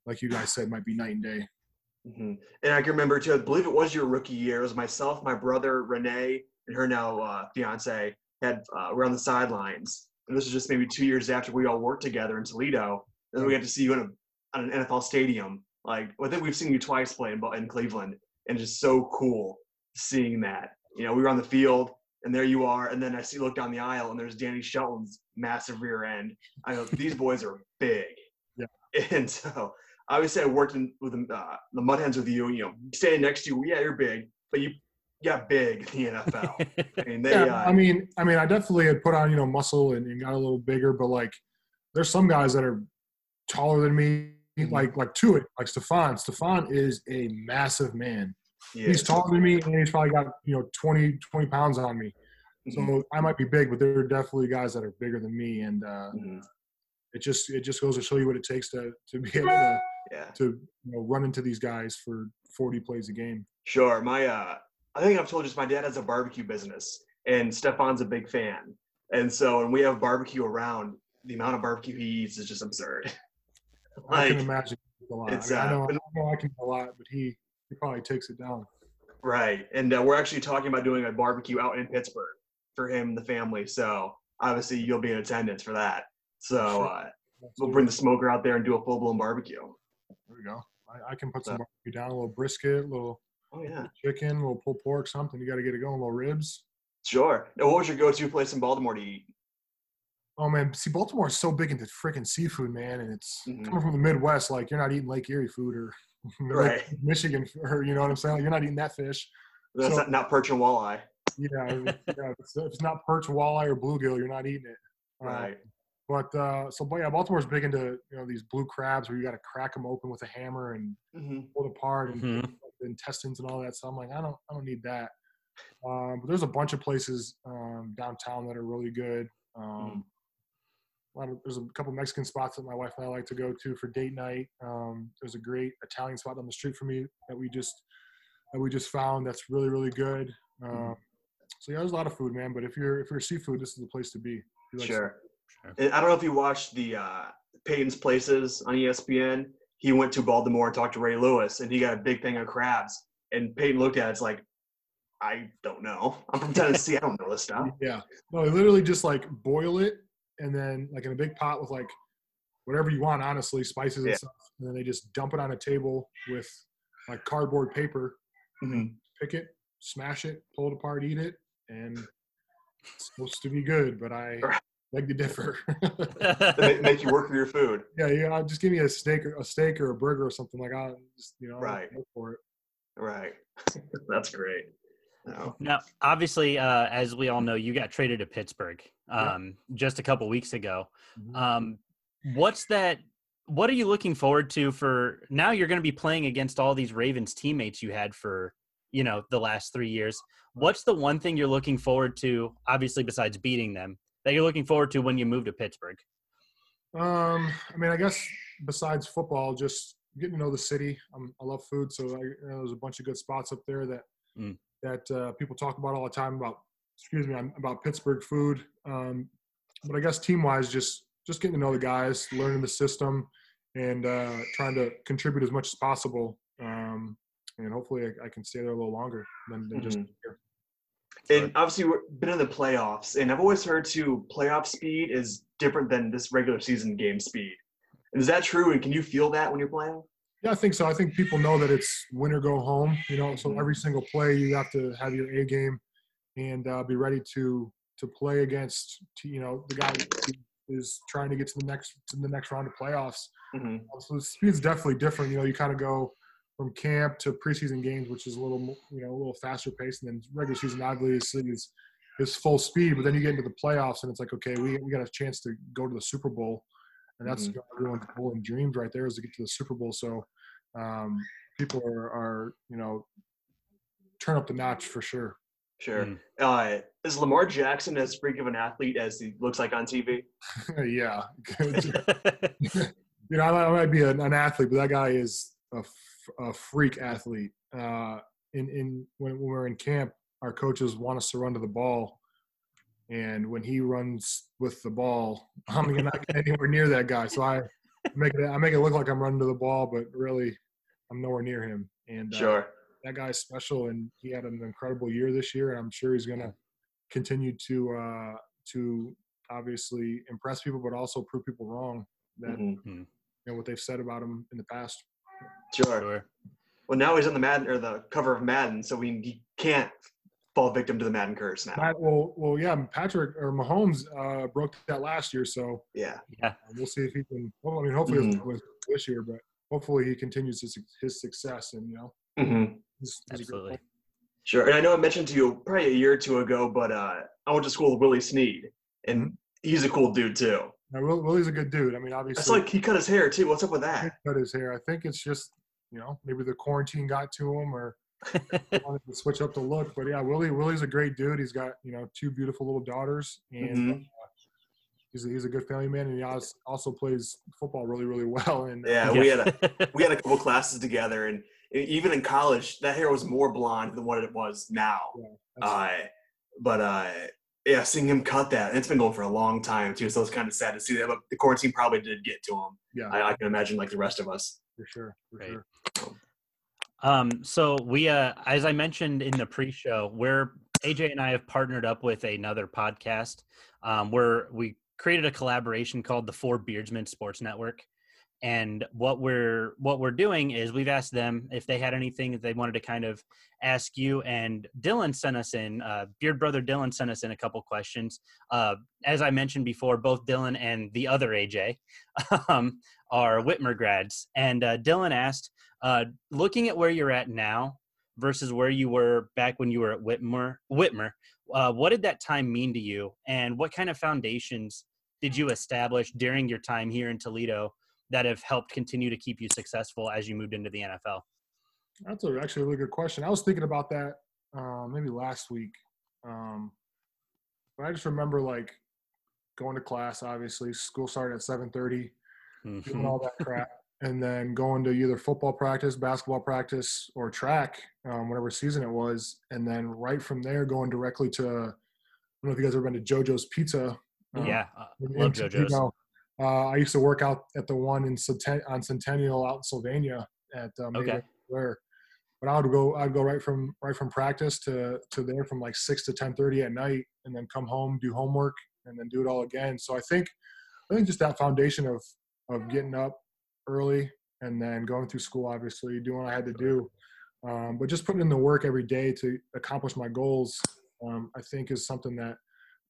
[SPEAKER 4] like you guys said, might be night and day.
[SPEAKER 3] Hmm And I can remember too. I believe it was your rookie year. It was myself, my brother Renee, and her now uh, fiance had uh, were on the sidelines. And this was just maybe two years after we all worked together in Toledo. And then we got to see you in a, on an NFL stadium. Like I think we've seen you twice play in, in Cleveland, and just so cool seeing that. You know, we were on the field, and there you are. And then I see look down the aisle, and there's Danny Shelton's massive rear end. I go, these boys are big.
[SPEAKER 4] Yeah. <laughs>
[SPEAKER 3] And so obviously I worked in with the, uh, the Mud Hens with you, and you know, standing next to you, yeah, you're big, but you got big in the NFL. I mean, they, <laughs>
[SPEAKER 4] yeah,
[SPEAKER 3] uh,
[SPEAKER 4] I mean, I mean, I definitely had put on you know muscle and, and got a little bigger, but like, there's some guys that are taller than me,
[SPEAKER 3] Mhm.
[SPEAKER 4] like like to it, like Stephon. Stephon is a massive man.
[SPEAKER 3] yeah.
[SPEAKER 4] He's taller than me, and he's probably got you know 20, 20 pounds on me. So
[SPEAKER 3] Mhm,
[SPEAKER 4] I might be big, but there are definitely guys that are bigger than me, and uh,
[SPEAKER 3] mhm.
[SPEAKER 4] it just it just goes to show you what it takes to to be able to
[SPEAKER 3] yeah,
[SPEAKER 4] to you know run into these guys for 40 plays a game.
[SPEAKER 3] sure. My, uh, I think I've told you. My dad has a barbecue business, and Stephon's a big fan. And so when we have barbecue around, the amount of barbecue he eats is just absurd. <laughs>
[SPEAKER 4] I can imagine a lot.
[SPEAKER 3] it's,
[SPEAKER 4] I, mean, I
[SPEAKER 3] uh,
[SPEAKER 4] know, I know I can a lot, but he he probably takes it down.
[SPEAKER 3] Right. And uh, we're actually talking about doing a barbecue out in Pittsburgh for him and the family. So obviously you'll be in attendance for that. So uh, we'll bring the smoker out there and do a full blown barbecue.
[SPEAKER 4] There we go. I, I can put some
[SPEAKER 3] So-
[SPEAKER 4] barbecue down, a little brisket, a little
[SPEAKER 3] Oh, yeah.
[SPEAKER 4] chicken, a little pulled pork, something. You got to get it going, a little ribs.
[SPEAKER 3] Sure. Now, what was your go to place in Baltimore to eat?
[SPEAKER 4] Oh man, see, Baltimore is so big into freaking seafood, man, and it's
[SPEAKER 3] Mhm.
[SPEAKER 4] coming from the Midwest. Like you're not eating Lake Erie food or <laughs>
[SPEAKER 3] Right.
[SPEAKER 4] Michigan, <laughs> or you know what I'm saying? Like, you're not eating that fish.
[SPEAKER 3] That's
[SPEAKER 4] So-
[SPEAKER 3] not, not perch and walleye.
[SPEAKER 4] Yeah, <laughs> yeah if, it's, if it's not perch, walleye, or bluegill, you're not eating it. Uh,
[SPEAKER 3] Right.
[SPEAKER 4] But uh, so, but yeah, Baltimore's big into you know these blue crabs where you got to crack them open with a hammer and
[SPEAKER 3] hmm
[SPEAKER 4] pull it apart and
[SPEAKER 2] Mhm.
[SPEAKER 4] the intestines and all that. So I'm like, I don't, I don't need that. Um, but there's a bunch of places um, downtown that are really good. Um, a lot of, there's a couple Mexican spots that my wife and I like to go to for date night. Um, there's a great Italian spot down the street from me that we just that we just found that's really really good. Um, so yeah, there's a lot of food, man. But if you're if you're seafood, this is the place to be. Like
[SPEAKER 3] Sure.
[SPEAKER 2] Sure.
[SPEAKER 3] And I don't know if you watched the uh, Peyton's Places on ESPN. He went to Baltimore and talked to Ray Lewis, and he got a big thing of crabs. And Peyton looked at it, it's like, I don't know. <laughs> I'm from Tennessee. I don't know this stuff. <laughs>
[SPEAKER 4] Yeah. No, they literally just like boil it and then like in a big pot with like whatever you want, honestly, spices and
[SPEAKER 3] Yeah.
[SPEAKER 4] stuff. And then they just dump it on a table with like cardboard paper,
[SPEAKER 3] Mhm.
[SPEAKER 4] pick it, smash it, pull it apart, eat it, and it's supposed to be good, but I. beg to differ. <laughs>
[SPEAKER 3] They make, make you work for your food.
[SPEAKER 4] yeah, yeah, just give me a steak or a steak or a burger or something like I just you know
[SPEAKER 3] Right.
[SPEAKER 4] go for it.
[SPEAKER 3] Right. <laughs> That's great. No.
[SPEAKER 2] Now, obviously, uh, as we all know, you got traded to Pittsburgh
[SPEAKER 4] Yeah.
[SPEAKER 2] um, just a couple weeks ago.
[SPEAKER 4] Mhm.
[SPEAKER 2] Um, what's that? What are you looking forward to for now? You're going to be playing against all these Ravens teammates you had for you know the last three years. What's the one thing you're looking forward to? Obviously, besides beating them, that you're looking forward to when you move to Pittsburgh.
[SPEAKER 4] Um, I mean, I guess besides football, just getting to know the city. Um, I love food, so I, you know, there's a bunch of good spots up there that
[SPEAKER 2] Mm.
[SPEAKER 4] that uh, people talk about all the time about. Excuse me, about Pittsburgh food. Um, but I guess team wise, just just getting to know the guys, learning the system, and uh, trying to contribute as much as possible. Um, and hopefully, I, I can stay there a little longer than, than just
[SPEAKER 3] Mhm.
[SPEAKER 4] here.
[SPEAKER 3] And obviously, we've been in the playoffs, and I've always heard too, playoff speed is different than this regular season game speed. Is that true? And can you feel that when you're playing?
[SPEAKER 4] Yeah, I think so. I think people know that it's win or go home. You know, so every single play you have to have your A game and uh, be ready to to play against to, you know the guy who is trying to get to the next to the next round of playoffs.
[SPEAKER 3] hmm
[SPEAKER 4] So the speed's definitely different. You know, you kind of go from camp to preseason games, which is a little you know a little faster pace, and then regular season obviously is is full speed. But then you get into the playoffs, and it's like okay, we we got a chance to go to the Super Bowl, and that's
[SPEAKER 3] Mhm.
[SPEAKER 4] everyone's goal and dreams right there is to get to the Super Bowl. So um, people are, are you know turn up the notch for sure.
[SPEAKER 3] Sure.
[SPEAKER 2] Mm.
[SPEAKER 3] Uh, is Lamar Jackson as freak of an athlete as he looks like on TV? <laughs>
[SPEAKER 4] yeah, <laughs> <laughs> you know, I might, I might be an, an athlete, but that guy is a, f- a freak athlete. Uh, in in when, when we're in camp, our coaches want us to run to the ball, and when he runs with the ball, <laughs> I'm not getting anywhere near that guy. So I make it I make it look like I'm running to the ball, but really, I'm nowhere near him. And uh,
[SPEAKER 3] Sure.
[SPEAKER 4] that guy's special, and he had an incredible year this year, and I'm sure he's going to continue to uh, to obviously impress people, but also prove people wrong that
[SPEAKER 3] Mhm.
[SPEAKER 4] you know what they've said about him in the past.
[SPEAKER 3] Sure.
[SPEAKER 2] Sure.
[SPEAKER 3] Well, now he's on the Madden or the cover of Madden, so we he can't fall victim to the Madden curse now.
[SPEAKER 4] Matt, well, well, yeah, Patrick or Mahomes uh, broke that last year, so
[SPEAKER 3] Yeah.
[SPEAKER 4] uh, we'll see if he can. Well, I mean, hopefully
[SPEAKER 3] Mhm.
[SPEAKER 4] it's with this year, but hopefully he continues his, his success, and you know,
[SPEAKER 3] hmm
[SPEAKER 4] he's, he's
[SPEAKER 2] Absolutely.
[SPEAKER 3] Sure. And I know I mentioned to you probably a year or two ago, but uh, I went to school with Willie Snead, and
[SPEAKER 4] Mm-hmm.
[SPEAKER 3] he's a cool dude too.
[SPEAKER 4] Now, Will, Willie's a good dude. I mean, obviously,
[SPEAKER 3] It's like he cut his hair too. What's up with
[SPEAKER 4] he
[SPEAKER 3] that?
[SPEAKER 4] cut his hair. I think it's just you know maybe the quarantine got to him or <laughs> wanted to switch up the look. But yeah, Willie Willie's a great dude. He's got you know two beautiful little daughters, and
[SPEAKER 3] Mhm.
[SPEAKER 4] uh, he's a, he's a good family man, and he also plays football really really well. And uh,
[SPEAKER 3] Yeah, we had a <laughs> we had a couple classes together, and e- even in college, that hair was more blonde than what it was now.
[SPEAKER 4] that's-
[SPEAKER 3] Uh, but uh, yeah, seeing him cut that, and it's been going for a long time too. So it's kind of sad to see that. But the quarantine probably did get to him.
[SPEAKER 4] yeah,
[SPEAKER 3] I, I can imagine, like the rest of us.
[SPEAKER 4] for sure, for
[SPEAKER 2] Right.
[SPEAKER 4] sure.
[SPEAKER 2] Um, so we, uh, as I mentioned in the pre-show, we're AJ and I have partnered up with another podcast um, where we created a collaboration called the Four Beardsmen Sports Network. And what we're what we're doing is we've asked them if they had anything that they wanted to kind of ask you. And Dylan sent us in, uh, Beard Brother Dylan sent us in a couple questions. Uh, as I mentioned before, both Dylan and the other AJ <laughs> um, are Whitmer grads. And uh, Dylan asked, uh, looking at where you're at now versus where you were back when you were at Whitmer, Whitmer, uh, what did that time mean to you, and what kind of foundations did you establish during your time here in Toledo that have helped continue to keep you successful as you moved into the NFL?
[SPEAKER 4] That's a, actually a really good question. I was thinking about that uh, maybe last week. Um, but I just remember like going to class. Obviously, school started at seven thirty. doing all that crap, and then going to either football practice, basketball practice, or track, um, whatever season it was, and then right from there going directly to. I don't know if you guys ever been to JoJo's Pizza. um,
[SPEAKER 2] yeah, uh, love JoJo's.
[SPEAKER 4] Toledo. Uh, I used to work out at the one in Centen- on Centennial out in Sylvania at um,
[SPEAKER 2] Okay.
[SPEAKER 4] where. But I would go. I'd go right from right from practice to to there from like six to ten thirty at night, and then come home, do homework, and then do it all again. So I think, I think just that foundation of of getting up early and then going through school, obviously doing what I had to do, um, but just putting in the work every day to accomplish my goals. Um, I think is something that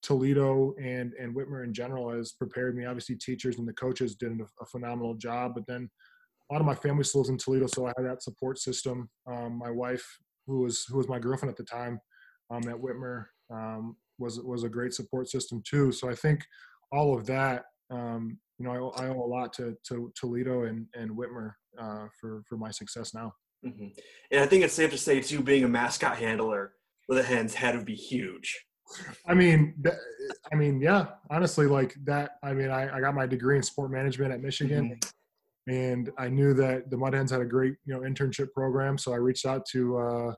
[SPEAKER 4] Toledo and and Whitmer in general has prepared me. Obviously, teachers and the coaches did a, a phenomenal job, but then a lot of my family still lives in Toledo, so I had that support system. Um, my wife, who was who was my girlfriend at the time, um, at Whitmer, um, was was a great support system too. So I think all of that, um, you know, I, I owe a lot to, to Toledo and and Whitmer uh, for for my success now.
[SPEAKER 3] hmm And I think it's safe to say too, being a mascot handler with a hen's had to be huge.
[SPEAKER 4] I mean, I mean, yeah. Honestly, like that. I mean, I, I got my degree in sport management at Michigan, and I knew that the Mud Hens had a great, you know, internship program. So I reached out to uh,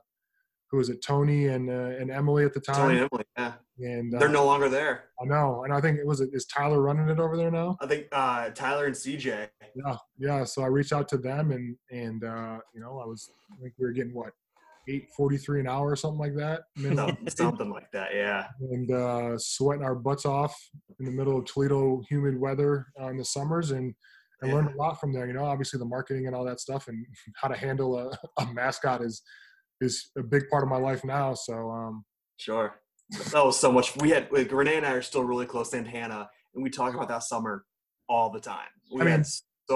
[SPEAKER 4] who was it, Tony and uh, and Emily at the time.
[SPEAKER 3] Tony and Emily, yeah,
[SPEAKER 4] And uh,
[SPEAKER 3] they're no longer there.
[SPEAKER 4] I know, and I think it was is Tyler running it over there now.
[SPEAKER 3] I think uh, Tyler and CJ.
[SPEAKER 4] Yeah, yeah. So I reached out to them, and and uh, you know, I was I think we were getting what eight forty three an hour or something like that.
[SPEAKER 3] Something, something like that. Yeah.
[SPEAKER 4] and uh, sweating our butts off in the middle of Toledo humid weather uh, in the summers, and I
[SPEAKER 3] Yeah.
[SPEAKER 4] learned a lot from there. You know, obviously the marketing and all that stuff, and <laughs> how to handle a, a mascot is is a big part of my life now. So um,
[SPEAKER 3] Sure. That was so much. We had like Renee and I are still really close to Hannah, and we talk about that summer all the time. We
[SPEAKER 4] I mean-
[SPEAKER 3] had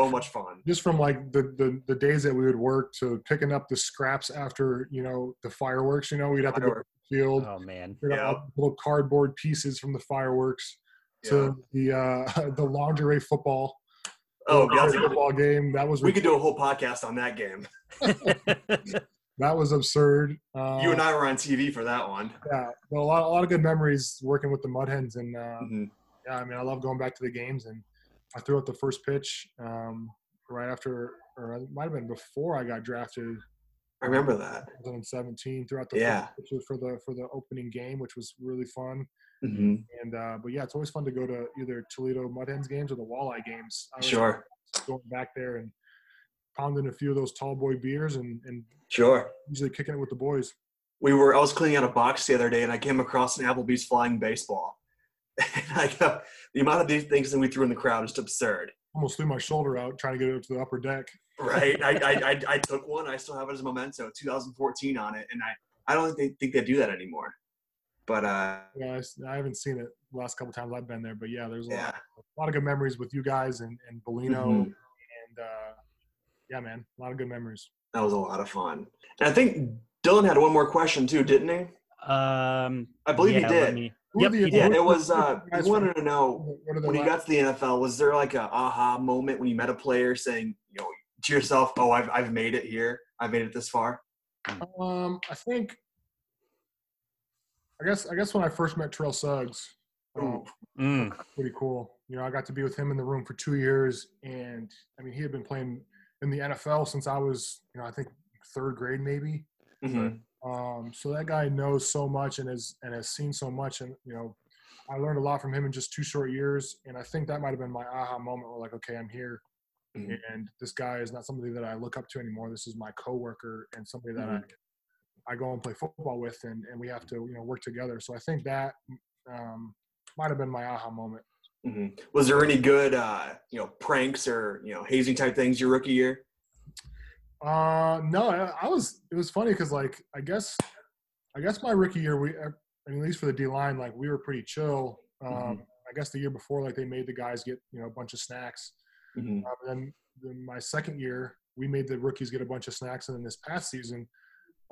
[SPEAKER 3] so much fun.
[SPEAKER 4] just from like the, the the days that we would work to picking up the scraps after you know the fireworks. You know, we'd have to go to the field.
[SPEAKER 2] Oh man.
[SPEAKER 4] pick up
[SPEAKER 3] Yeah.
[SPEAKER 4] little cardboard pieces from the fireworks to the uh, <laughs> the lingerie football.
[SPEAKER 3] Oh,
[SPEAKER 4] the
[SPEAKER 3] God.
[SPEAKER 4] lingerie football game. That was
[SPEAKER 3] We could do a whole podcast on that game. <laughs>
[SPEAKER 4] that was absurd. Uh,
[SPEAKER 3] You and I were on TV for that one.
[SPEAKER 4] yeah, well, a lot, a lot of good memories working with the Mud Hens, and uh,
[SPEAKER 3] Mhm.
[SPEAKER 4] yeah, I mean, I love going back to the games. And I threw out the first pitch um, right after, or it might have been before I got drafted.
[SPEAKER 3] I remember that.
[SPEAKER 4] 2017 throughout the
[SPEAKER 3] Yeah.
[SPEAKER 4] for the for the opening game, which was really fun.
[SPEAKER 3] hmm
[SPEAKER 4] And uh, but yeah, it's always fun to go to either Toledo Mud Hens games or the Walleye games.
[SPEAKER 3] Sure.
[SPEAKER 4] going back there and pounding a few of those tall boy beers and and
[SPEAKER 3] Sure.
[SPEAKER 4] usually kicking it with the boys.
[SPEAKER 3] We were. I was cleaning out a box the other day, and I came across an Applebee's flying baseball. And I go, the amount of these things that we threw in the crowd is just absurd.
[SPEAKER 4] Almost threw my shoulder out trying to get it up to the upper deck.
[SPEAKER 3] Right? I, I, I, <laughs> I took one. I still have it as a memento, 2014 on it, and I, I don't think they think they do that anymore. But uh,
[SPEAKER 4] Yeah, I, s- I haven't seen it the last couple times I've been there, but yeah, there's a,
[SPEAKER 3] yeah,
[SPEAKER 4] lot, a lot of good memories with you guys and and Bolino
[SPEAKER 3] Mhm.
[SPEAKER 4] and uh, yeah, man, a lot of good memories.
[SPEAKER 3] that was a lot of fun. And I think Dylan had one more question too, didn't he?
[SPEAKER 2] um.
[SPEAKER 3] I believe
[SPEAKER 2] yeah,
[SPEAKER 3] he
[SPEAKER 2] let
[SPEAKER 3] did.
[SPEAKER 2] me-
[SPEAKER 4] Who are
[SPEAKER 2] Yep,
[SPEAKER 4] the-
[SPEAKER 2] he did.
[SPEAKER 3] It was.
[SPEAKER 4] who are
[SPEAKER 3] Uh,
[SPEAKER 4] the
[SPEAKER 3] he wanted to know
[SPEAKER 4] what are the
[SPEAKER 3] when you got to the NFL, was there like a aha moment when you met a player saying, you know, to yourself, "Oh, I've I've made it here. I've made it this far."
[SPEAKER 4] Um, I think. I guess I guess when I first met Terrell Suggs, um,
[SPEAKER 2] Mm,
[SPEAKER 4] pretty cool. You know, I got to be with him in the room for two years, and I mean, he had been playing in the NFL since I was, you know, I think third grade maybe.
[SPEAKER 3] Mhm.
[SPEAKER 4] Um, so that guy knows so much and has and has seen so much, and you know, I learned a lot from him in just two short years, and I think that might have been my aha moment. Where like, okay, I'm here,
[SPEAKER 3] Mhm.
[SPEAKER 4] and this guy is not somebody that I look up to anymore. This is my coworker and somebody that
[SPEAKER 3] Mhm.
[SPEAKER 4] I I go and play football with, and and we have to you know work together. So I think that um, might have been my aha moment.
[SPEAKER 3] hmm Was there any good, uh, you know, pranks or you know, hazing type things your rookie year?
[SPEAKER 4] Uh, no, I, I was. It was funny because like I guess, I guess my rookie year, we I mean, at least for the D line, like we were pretty chill. Um,
[SPEAKER 3] Mhm.
[SPEAKER 4] I guess the year before, like they made the guys get you know a bunch of snacks.
[SPEAKER 3] hmm
[SPEAKER 4] Uh, then, then my second year, we made the rookies get a bunch of snacks, and then this past season,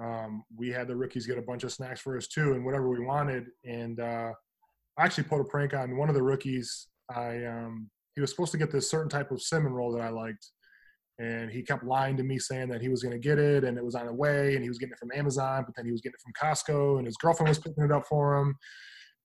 [SPEAKER 4] um, we had the rookies get a bunch of snacks for us too, and whatever we wanted. And uh, I actually pulled a prank on one of the rookies. I um, he was supposed to get this certain type of cinnamon roll that I liked, and he kept lying to me saying that he was going to get it, and it was on the way, and he was getting it from Amazon, but then he was getting it from Costco, and his girlfriend was picking it up for him.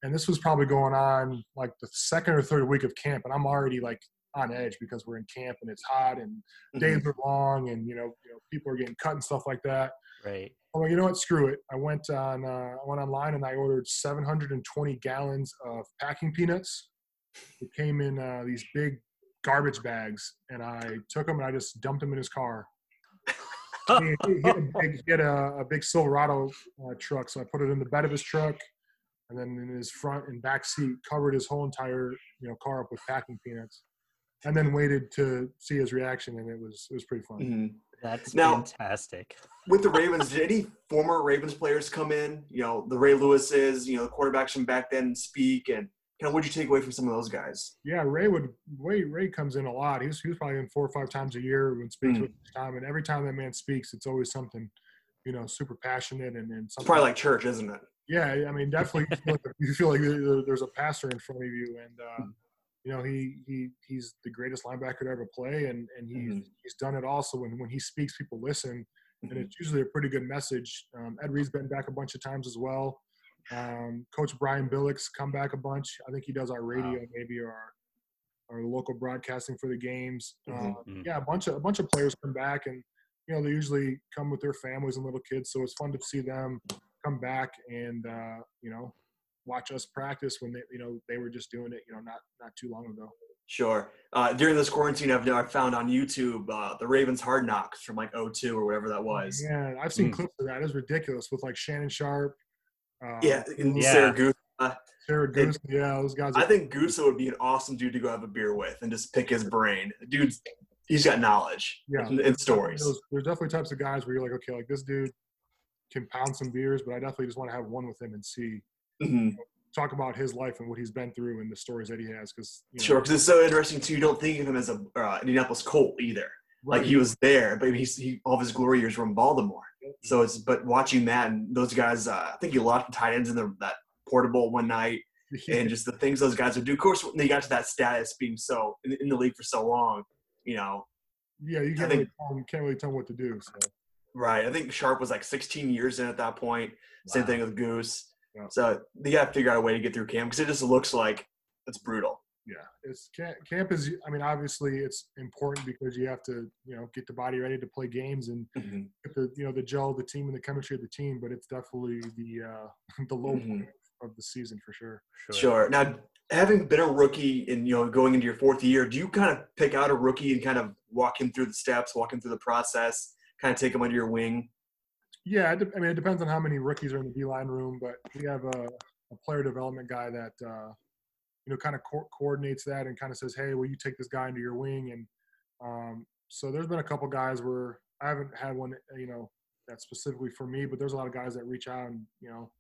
[SPEAKER 4] And this was probably going on like the second or third week of camp, and I'm already like on edge because we're in camp and it's hot and
[SPEAKER 3] Mm-hmm.
[SPEAKER 4] days are long and you know, you know people are getting cut and stuff like that.
[SPEAKER 2] right.
[SPEAKER 4] I'm like, you know what? Screw it. I went on uh, I went online and I ordered 720 gallons of packing peanuts. It came in uh, these big garbage bags, and I took them and I just dumped them in his car. <laughs> he, he had, a big, he had a, a big Silverado uh, truck, so I put it in the bed of his truck, and then in his front and back seat, covered his whole entire you know car up with packing peanuts, and then waited to see his reaction, and it was it was pretty fun.
[SPEAKER 3] Mhm.
[SPEAKER 2] That's
[SPEAKER 3] Now-
[SPEAKER 2] fantastic.
[SPEAKER 3] With the Ravens, did any former Ravens players come in? You know, the Ray Lewises, you know, the quarterbacks from back then speak, and kind of what'd you take away from some of those guys?
[SPEAKER 4] Yeah, Ray would Ray Ray comes in a lot. He was he was probably in four or five times a year when speaks
[SPEAKER 3] Mm.
[SPEAKER 4] with time, and every time that man speaks, it's always something, you know, super passionate and and something.
[SPEAKER 3] It's probably like church, isn't it?
[SPEAKER 4] yeah, I mean, definitely you feel like, <laughs> you feel like there- there's a pastor in front of you, and uh, you know he he he's the greatest linebacker to ever play, and and he's
[SPEAKER 3] Mhm.
[SPEAKER 4] he's done it all. So when when he speaks, people listen, and
[SPEAKER 3] Mhm.
[SPEAKER 4] it's usually a pretty good message. Um, Ed Reed's been back a bunch of times as well. Um, Coach Brian Billick's come back a bunch. I think he does our radio maybe our, our local broadcasting for the games. Um,
[SPEAKER 2] Mhm.
[SPEAKER 4] yeah, a bunch of a bunch of players come back, and you know they usually come with their families and little kids, so it's fun to see them come back and uh, you know watch us practice when they you know they were just doing it you know not not too long ago.
[SPEAKER 3] Sure. Uh, during this quarantine, I've, I've found on YouTube uh, the Ravens Hard Knocks from like 02 or whatever that was.
[SPEAKER 4] Yeah, I've seen
[SPEAKER 2] Mm.
[SPEAKER 4] clips of that. It's ridiculous with like Shannon Sharpe. Uh,
[SPEAKER 3] Yeah, and
[SPEAKER 2] Yeah.
[SPEAKER 3] Siragusa.
[SPEAKER 4] Sarah Goose. Yeah, those guys. Are,
[SPEAKER 3] I think Gusa would be an awesome dude to go have a beer with and just pick his brain. Dude's he's got knowledge
[SPEAKER 4] Yeah.
[SPEAKER 3] and, and stories.
[SPEAKER 4] Those, there's definitely types of guys where you're like, okay, like this dude can pound some beers, but I definitely just want to have one with him and see
[SPEAKER 3] Mhm.
[SPEAKER 4] talk about his life and what he's been through and the stories that he has. Because you know,
[SPEAKER 3] Sure, because it's so interesting too. You don't think of him as a uh, Indianapolis Colt either.
[SPEAKER 4] Right,
[SPEAKER 3] Like he was there, but he's he, all of his glory years were in Baltimore. So it's but watching that and those guys. Uh, I think he lost tight ends in the, that portable one night, <laughs> and just the things those guys would do. Of course, when they got to that status, being so in, in the league for so long, you know,
[SPEAKER 4] yeah, you can't,
[SPEAKER 3] think-
[SPEAKER 4] really tell can't really tell him what to do. So
[SPEAKER 3] right? I think Sharpe was like 16 years in at that point. Same thing with Goose.
[SPEAKER 4] Yeah.
[SPEAKER 3] So they got to figure out a way to get through camp because it just looks like it's brutal.
[SPEAKER 4] Yeah, it's camp, camp is. I mean, obviously, it's important because you have to, you know, get the body ready to play games and get the, you know, the gel of the team and the chemistry of the team. But it's definitely the uh, <laughs> the low
[SPEAKER 3] Mhm.
[SPEAKER 4] point of the season for sure.
[SPEAKER 3] Sure. Now, having been a rookie and you know going into your fourth year, do you kind of pick out a rookie and kind of walk him through the steps, walk him through the process, kind of take him under your wing?
[SPEAKER 4] Yeah, it de- I mean, it depends on how many rookies are in the D line room, but we have a, a player development guy that uh, you know kind of co- coordinates that and kind of says, "Hey, will you take this guy under your wing?" And um, so there's been a couple guys where I haven't had one, you know, that's specifically for me, but there's a lot of guys that reach out and you know,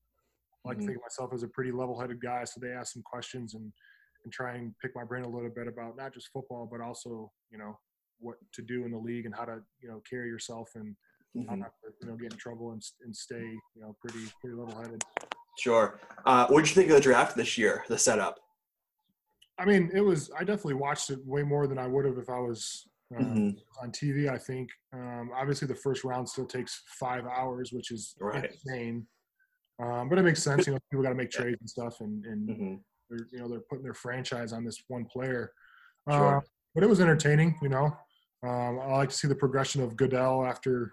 [SPEAKER 4] I like
[SPEAKER 3] Mhm.
[SPEAKER 4] to think of myself as a pretty level-headed guy, so they ask some questions and and try and pick my brain a little bit about not just football, but also you know what to do in the league and how to you know carry yourself and how
[SPEAKER 3] Mhm.
[SPEAKER 4] not to you know get in trouble and, and stay you know pretty pretty level headed.
[SPEAKER 3] Sure. Uh, what did you think of the draft this year? The setup.
[SPEAKER 4] I mean, it was I definitely watched it way more than I would have if I was uh,
[SPEAKER 3] Mhm.
[SPEAKER 4] on TV. I think um, obviously the first round still takes five hours, which is
[SPEAKER 3] Right.
[SPEAKER 4] insane. Um, but it makes sense. You know, people got to make trades and stuff, and and
[SPEAKER 3] Mhm.
[SPEAKER 4] they're you know they're putting their franchise on this one player.
[SPEAKER 3] Sure.
[SPEAKER 4] Uh, but it was entertaining. You know, um, I like to see the progression of Goodell after.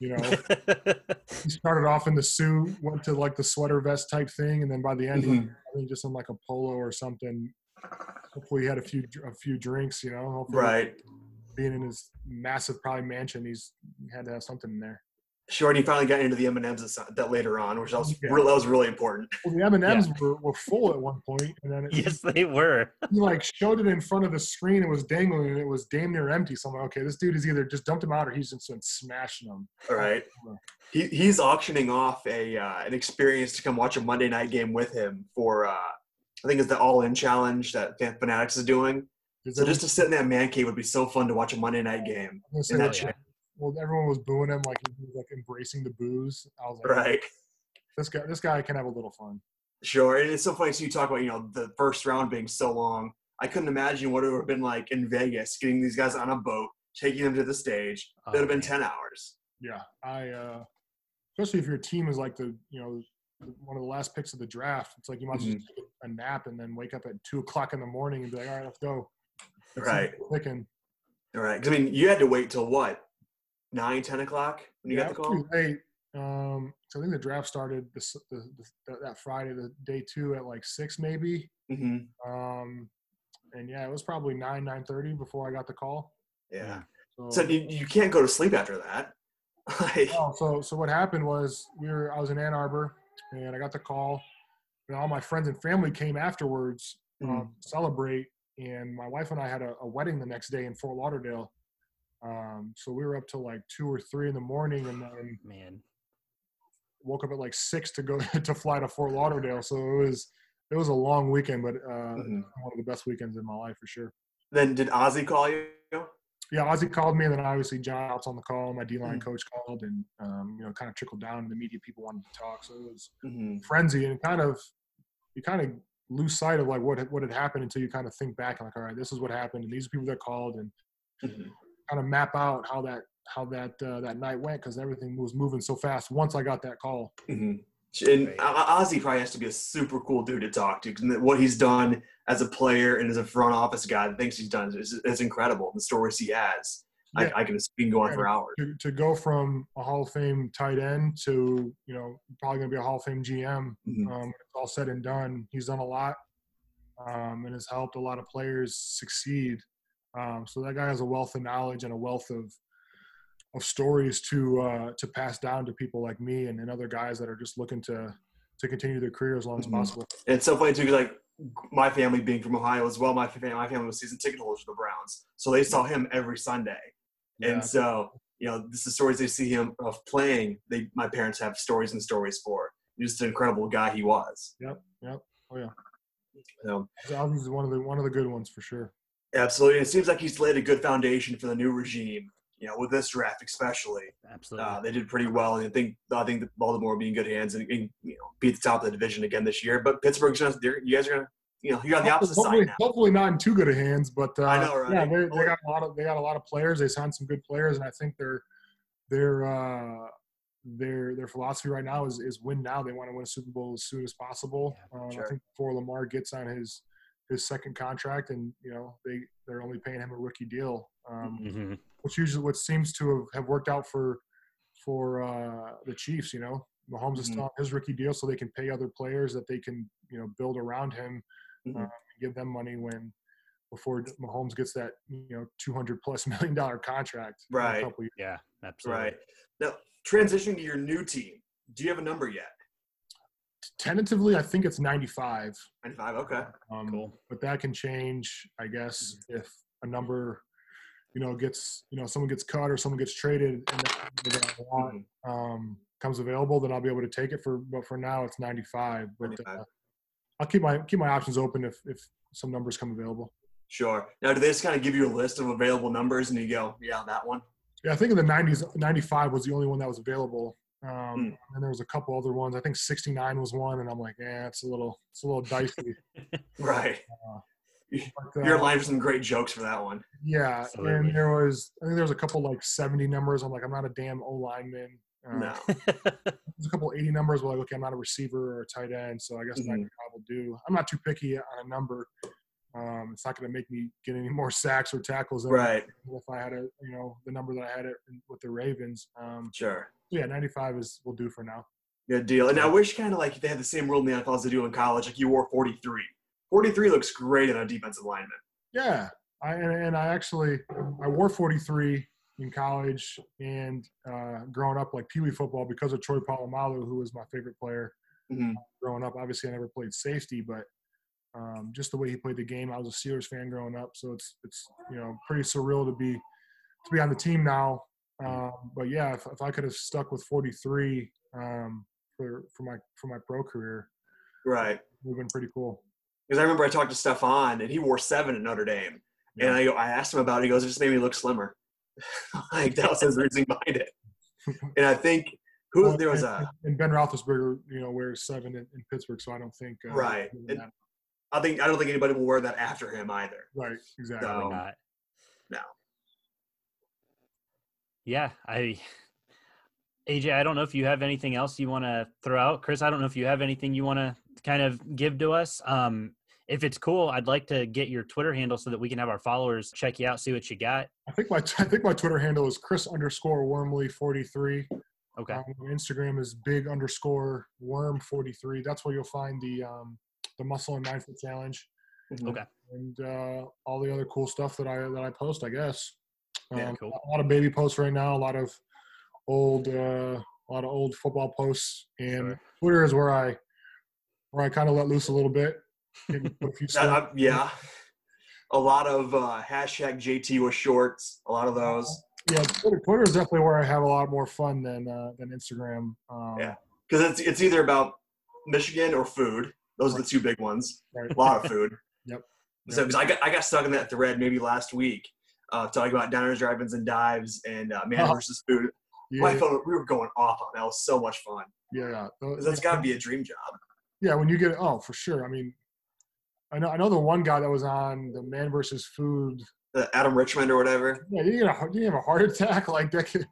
[SPEAKER 4] You know, <laughs> he started off in the suit, went to like the sweater vest type thing, and then by the end, he
[SPEAKER 3] Mhm.
[SPEAKER 4] I think just in like a polo or something. Hopefully, he had a few a few drinks. You know, hopefully,
[SPEAKER 3] Right.
[SPEAKER 4] being in his massive probably mansion, he's he had to have something in there.
[SPEAKER 3] Sure. And he finally got into the M and M's that later on, which was
[SPEAKER 4] Yeah.
[SPEAKER 3] real, that was really important.
[SPEAKER 4] Well, the M and M's were, were full at one point, and then it, <laughs>
[SPEAKER 2] yes, they were.
[SPEAKER 4] he like showed it in front of the screen. It was dangling, and it was damn near empty. So I'm like, okay, this dude is either just dumped him out, or he's just been smashing them.
[SPEAKER 3] All right. <laughs> He, he's auctioning off a uh, an experience to come watch a Monday night game with him for uh, I think it's the All In Challenge that Fanatics is doing. So just to sit in that man cave would be so fun to watch a Monday night game.
[SPEAKER 4] I'm gonna say
[SPEAKER 3] in that
[SPEAKER 4] that-
[SPEAKER 3] chair.
[SPEAKER 4] well, everyone was booing him, like he was like embracing the booze. I was like,
[SPEAKER 3] Right.
[SPEAKER 4] this guy, this guy can have a little fun.
[SPEAKER 3] Sure. And it's so funny. So you talk about, you know, the first round being so long. I couldn't imagine what it would have been like in Vegas, getting these guys on a boat, taking them to the stage.
[SPEAKER 2] Oh,
[SPEAKER 3] It would have been 10 hours.
[SPEAKER 4] Yeah, I uh, especially if your team is like the you know one of the last picks of the draft. It's like you might as well just take a nap and then wake up at two o'clock in the morning and be like, all right, let's go. Let's
[SPEAKER 3] Right.
[SPEAKER 4] what we're Picking.
[SPEAKER 3] All right. 'Cause, I mean, you had to wait till what? 9, 10 o'clock when you
[SPEAKER 4] Yeah,
[SPEAKER 3] got the call?
[SPEAKER 4] pretty late. Um, so I think the draft started this the, the, that Friday, the day two at like six maybe.
[SPEAKER 3] hmm
[SPEAKER 4] Um, and yeah, it was probably nine nine thirty before I got the call.
[SPEAKER 3] Yeah.
[SPEAKER 4] So,
[SPEAKER 3] So you, you can't go to sleep after that. <laughs> like,
[SPEAKER 4] Oh, so so what happened was we were I was in Ann Arbor and I got the call. And all my friends and family came afterwards um, to celebrate, and my wife and I had a, a wedding the next day in Fort Lauderdale. Um, so we were up till like two or three in the morning, and then <sighs>
[SPEAKER 2] Man.
[SPEAKER 4] woke up at like six to go <laughs> to fly to Fort Lauderdale. So it was it was a long weekend, but uh,
[SPEAKER 3] Mhm.
[SPEAKER 4] one of the best weekends in my life for sure.
[SPEAKER 3] then did Ozzie call you?
[SPEAKER 4] Yeah, Ozzie called me, and then obviously Out's on the call. My D line
[SPEAKER 3] Mhm.
[SPEAKER 4] coach called, and um, you know, kind of trickled down. And the media people wanted to talk, so it was
[SPEAKER 3] hmm
[SPEAKER 4] frenzy, and kind of you kind of lose sight of like what had- what had happened until you kind of think back and like, all right, this is what happened, and these are people that called, and
[SPEAKER 3] hmm
[SPEAKER 4] kind of map out how that how that uh, that night went because everything was moving so fast. Once I got that call,
[SPEAKER 3] hmm And. Ozzie probably has to be a super cool dude to talk to. 'cause What he's done as a player and as a front office guy, the things he's done is, is incredible. The stories he has,
[SPEAKER 4] Yeah.
[SPEAKER 3] I, I can we can go on for hours.
[SPEAKER 4] to, to go from a Hall of Fame tight end to you know probably going to be a Hall of Fame GM.
[SPEAKER 3] Mhm.
[SPEAKER 4] Um, it's all said and done, he's done a lot. um, and has helped a lot of players succeed. Um, so that guy has a wealth of knowledge and a wealth of of stories to uh, to pass down to people like me and, and other guys that are just looking to to continue their career as long as
[SPEAKER 3] Mhm.
[SPEAKER 4] possible.
[SPEAKER 3] And it's so funny too, like my family being from Ohio as well, my family, my family was season ticket holders for the Browns, so they saw him every Sunday.
[SPEAKER 4] Yeah.
[SPEAKER 3] And so, you know, this is stories they see him of playing. They, my parents have stories and stories for. Just an incredible guy he was.
[SPEAKER 4] Yep. Yep. Oh yeah.
[SPEAKER 3] So,
[SPEAKER 4] Alvin's one of the one of the good ones for sure.
[SPEAKER 3] absolutely. It seems like he's laid a good foundation for the new regime. You know, with this draft especially,
[SPEAKER 2] Absolutely.
[SPEAKER 3] uh, they did pretty well. And I think I think that Baltimore will be in good hands and, and you know be at the top of the division again this year. But Pittsburgh's gonna, you guys are gonna, you know, you're on the opposite
[SPEAKER 4] hopefully,
[SPEAKER 3] side now.
[SPEAKER 4] hopefully not in too good of hands, but uh,
[SPEAKER 3] I know, right?
[SPEAKER 4] yeah, they, they got a lot of they got a lot of players. They signed some good players, and I think their their uh, their their philosophy right now is is win now. They want to win a Super Bowl as soon as possible. um,
[SPEAKER 3] sure.
[SPEAKER 4] I think before Lamar gets on his his second contract, and you know they they're only paying him a rookie deal, um,
[SPEAKER 2] Mhm.
[SPEAKER 4] which usually what seems to have, have worked out for for uh, the Chiefs. You know, Mahomes is
[SPEAKER 3] Mhm.
[SPEAKER 4] still on his rookie deal, so they can pay other players that they can you know build around him
[SPEAKER 3] Mhm.
[SPEAKER 4] uh, give them money when before Mahomes gets that you know 200 plus <laughs> million dollar contract. in a
[SPEAKER 3] Right.
[SPEAKER 4] couple years.
[SPEAKER 2] Yeah, absolutely.
[SPEAKER 3] Right. Now, transitioning to your new team, do you have a number yet?
[SPEAKER 4] Tentatively, I think it's 95.
[SPEAKER 3] 95. Okay.
[SPEAKER 4] Um,
[SPEAKER 2] Cool.
[SPEAKER 4] But that can change, I guess, if a number, you know, gets you know someone gets cut or someone gets traded and that number that I want
[SPEAKER 3] Mhm.
[SPEAKER 4] um, comes available, then I'll be able to take it for. But for now, it's 95. But
[SPEAKER 3] 95.
[SPEAKER 4] uh, I'll keep my keep my options open if if some numbers come available.
[SPEAKER 3] Sure. Now, do they just kind of give you a list of available numbers and you go, yeah, that one?
[SPEAKER 4] Yeah, I think in the 90s, 95 was the only one that was available. Um,
[SPEAKER 3] Mm.
[SPEAKER 4] And there was a couple other ones. I think 69 was one, and I'm like, yeah, it's a little, it's a little dicey. <laughs>
[SPEAKER 3] Right.
[SPEAKER 4] But,
[SPEAKER 3] You're
[SPEAKER 4] uh,
[SPEAKER 3] lying for some great jokes for that one.
[SPEAKER 4] yeah,
[SPEAKER 2] Absolutely.
[SPEAKER 4] and there was, I think there was a couple like 70 numbers. I'm like, I'm not a damn O lineman. Uh,
[SPEAKER 3] No. <laughs>
[SPEAKER 4] There's a couple 80 numbers. Where like, okay, I'm not a receiver or a tight end, so I guess
[SPEAKER 3] Mhm.
[SPEAKER 4] 95 will do. I'm not too picky on a number. Um, it's not going to make me get any more <laughs> sacks or tackles
[SPEAKER 3] Right.
[SPEAKER 4] if I had a, you know, the number that I had it with the Ravens. Um,
[SPEAKER 3] Sure.
[SPEAKER 4] yeah, 95 is will do for now.
[SPEAKER 3] Good deal. And I wish kind of like they had the same rule in the NFL as they do in college. Like you wore 43. 43 looks great on a defensive lineman.
[SPEAKER 4] Yeah, I and, I actually I wore 43 in college and uh, growing up like Pee Wee football because of Troy Polamalu, who was my favorite player
[SPEAKER 3] Mhm.
[SPEAKER 4] growing up. Obviously, I never played safety, but um, just the way he played the game, I was a Steelers fan growing up, so it's it's you know pretty surreal to be to be on the team now. Um, but yeah, if, if I could have stuck with 43 um, for for my for my pro career,
[SPEAKER 3] Right.
[SPEAKER 4] would have been pretty cool.
[SPEAKER 3] Because I remember I talked to Stephon and he wore seven at Notre Dame. And I, I asked him about it. He goes, it just made me look slimmer. <laughs> like that was his reasoning behind it. <laughs> And I think who
[SPEAKER 4] Well,
[SPEAKER 3] there was
[SPEAKER 4] and,
[SPEAKER 3] a
[SPEAKER 4] and Ben Roethlisberger, you know, wears seven in, in Pittsburgh, so I don't think uh,
[SPEAKER 3] Right. And- I think I don't think anybody will wear that after him either.
[SPEAKER 4] right, exactly.
[SPEAKER 3] So-
[SPEAKER 2] not.
[SPEAKER 3] No.
[SPEAKER 2] Yeah, I AJ, I don't know if you have anything else you want to throw out. Chris, I don't know if you have anything you want to kind of give to us. Um, if it's cool, I'd like to get your Twitter handle so that we can have our followers check you out, see what you got.
[SPEAKER 4] I think my <laughs> I think my Twitter handle is Chris underscore Wormley forty three.
[SPEAKER 2] Okay.
[SPEAKER 4] Um, Instagram is big underscore worm forty three. That's where you'll find the um, the muscle and mindful challenge
[SPEAKER 2] Okay.
[SPEAKER 4] and uh, all the other cool stuff that I that I post. I guess.
[SPEAKER 3] Yeah,
[SPEAKER 4] Um,
[SPEAKER 2] cool.
[SPEAKER 4] A lot of baby posts right now. A lot of old uh, a lot of old football posts, and
[SPEAKER 2] Sure.
[SPEAKER 4] Twitter is where I where I kind of let loose a little bit. A few <laughs>
[SPEAKER 3] Uh, uh, yeah. A lot of uh, hashtag JT with shorts. A lot of those.
[SPEAKER 4] Yeah, Twitter, Twitter is definitely where I have a lot more fun than uh, than Instagram. Um,
[SPEAKER 3] Yeah. Because it's it's either about Michigan or food. Those are the two big ones.
[SPEAKER 4] Right.
[SPEAKER 3] A lot of food. <laughs>
[SPEAKER 4] Yep.
[SPEAKER 3] So because I got I got stuck in that thread maybe last week, uh, talking about diners, drive-ins, and dives, and uh, man
[SPEAKER 4] Oh. <laughs>
[SPEAKER 3] versus food.
[SPEAKER 4] Yeah,
[SPEAKER 3] My phone, we were going off on that. Was so much fun.
[SPEAKER 4] yeah, yeah.
[SPEAKER 3] 'Cause That's got to be a dream job.
[SPEAKER 4] Yeah, when you get oh for sure. I mean, I know I know the one guy that was on the Man versus Food.
[SPEAKER 3] Uh, Adam Richman or whatever.
[SPEAKER 4] Yeah, you get a you have a heart attack <laughs> like that. Could,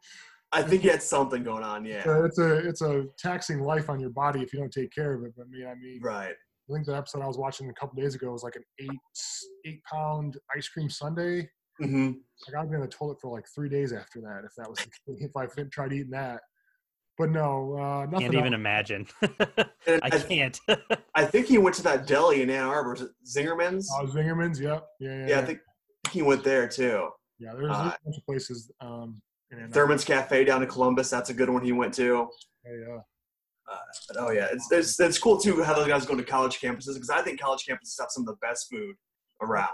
[SPEAKER 3] I think he had something going on. Yeah.
[SPEAKER 4] uh, it's a it's a taxing life on your body if you don't take care of it. But I mean, I mean,
[SPEAKER 3] Right.
[SPEAKER 4] I think the episode I was watching a couple days ago was like an eight eight pound ice cream sundae.
[SPEAKER 3] hmm
[SPEAKER 4] Like I'd be in the toilet for like three days after that if that was <laughs> if I tried eating that. but no, uh, nothing.
[SPEAKER 2] Can't even
[SPEAKER 4] else.
[SPEAKER 2] imagine. <laughs> I
[SPEAKER 3] I,
[SPEAKER 2] can't. <laughs>
[SPEAKER 3] I think he went to that deli in Ann Arbor. Zingerman's?
[SPEAKER 4] Uh, Zingerman's, yep, yeah, yeah,
[SPEAKER 3] yeah, I think he went there too.
[SPEAKER 4] yeah. There's, there's
[SPEAKER 3] uh,
[SPEAKER 4] a bunch of places. Um, in Ann Arbor.
[SPEAKER 3] Uh, Thurman's Cafe down in Columbus. That's a good one he went to.
[SPEAKER 4] Oh, yeah, yeah.
[SPEAKER 3] But, oh yeah, it's, it's it's cool too how those guys go to college campuses because I think college campuses have some of the best food around.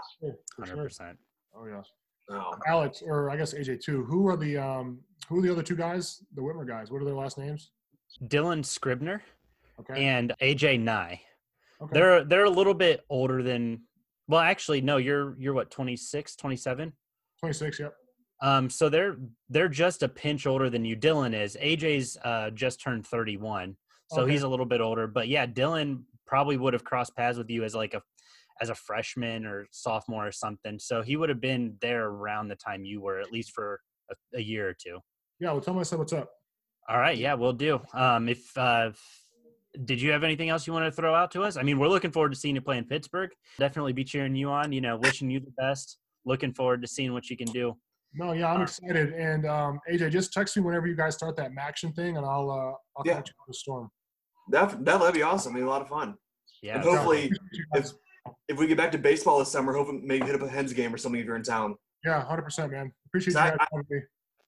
[SPEAKER 2] Hundred percent.
[SPEAKER 4] Oh yeah.
[SPEAKER 3] Oh,
[SPEAKER 4] Alex, or I guess AJ too. Who are the um who are the other two guys? The Whitmer guys. What are their last names?
[SPEAKER 2] Dylan Scribner
[SPEAKER 4] Okay.
[SPEAKER 2] and AJ Nye.
[SPEAKER 4] okay.
[SPEAKER 2] They're they're a little bit older than. Well, actually, no. You're you're what 26, 27?
[SPEAKER 4] 26. Yep.
[SPEAKER 2] Um, so they're they're just a pinch older than you. Dylan is. AJ's uh, just turned 31, so
[SPEAKER 4] Okay.
[SPEAKER 2] he's a little bit older. But yeah, Dylan probably would have crossed paths with you as like a as a freshman or sophomore or something. So he would have been there around the time you were, at least for a, a year or two.
[SPEAKER 4] Yeah. Well, tell my son what's up.
[SPEAKER 2] All right, yeah, we'll do. Um, if uh, did you have anything else you want to throw out to us? I mean, we're looking forward to seeing you play in Pittsburgh. Definitely be cheering you on. You know, wishing you the best. Looking forward to seeing what you can do.
[SPEAKER 4] No, yeah, I'm excited. And um, AJ, just text me whenever you guys start that MACtion thing, and I'll uh, I'll
[SPEAKER 3] Yeah.
[SPEAKER 4] catch you on the storm.
[SPEAKER 3] that that'd be awesome. It'd be a lot of fun.
[SPEAKER 2] Yeah,
[SPEAKER 3] And hopefully,
[SPEAKER 4] Appreciate you guys.
[SPEAKER 3] if we get back to baseball this summer, hopefully maybe hit up a Hens game or something if you're in town.
[SPEAKER 4] Yeah, hundred percent, man. Appreciate you
[SPEAKER 3] I-
[SPEAKER 4] guys
[SPEAKER 3] I-
[SPEAKER 4] me.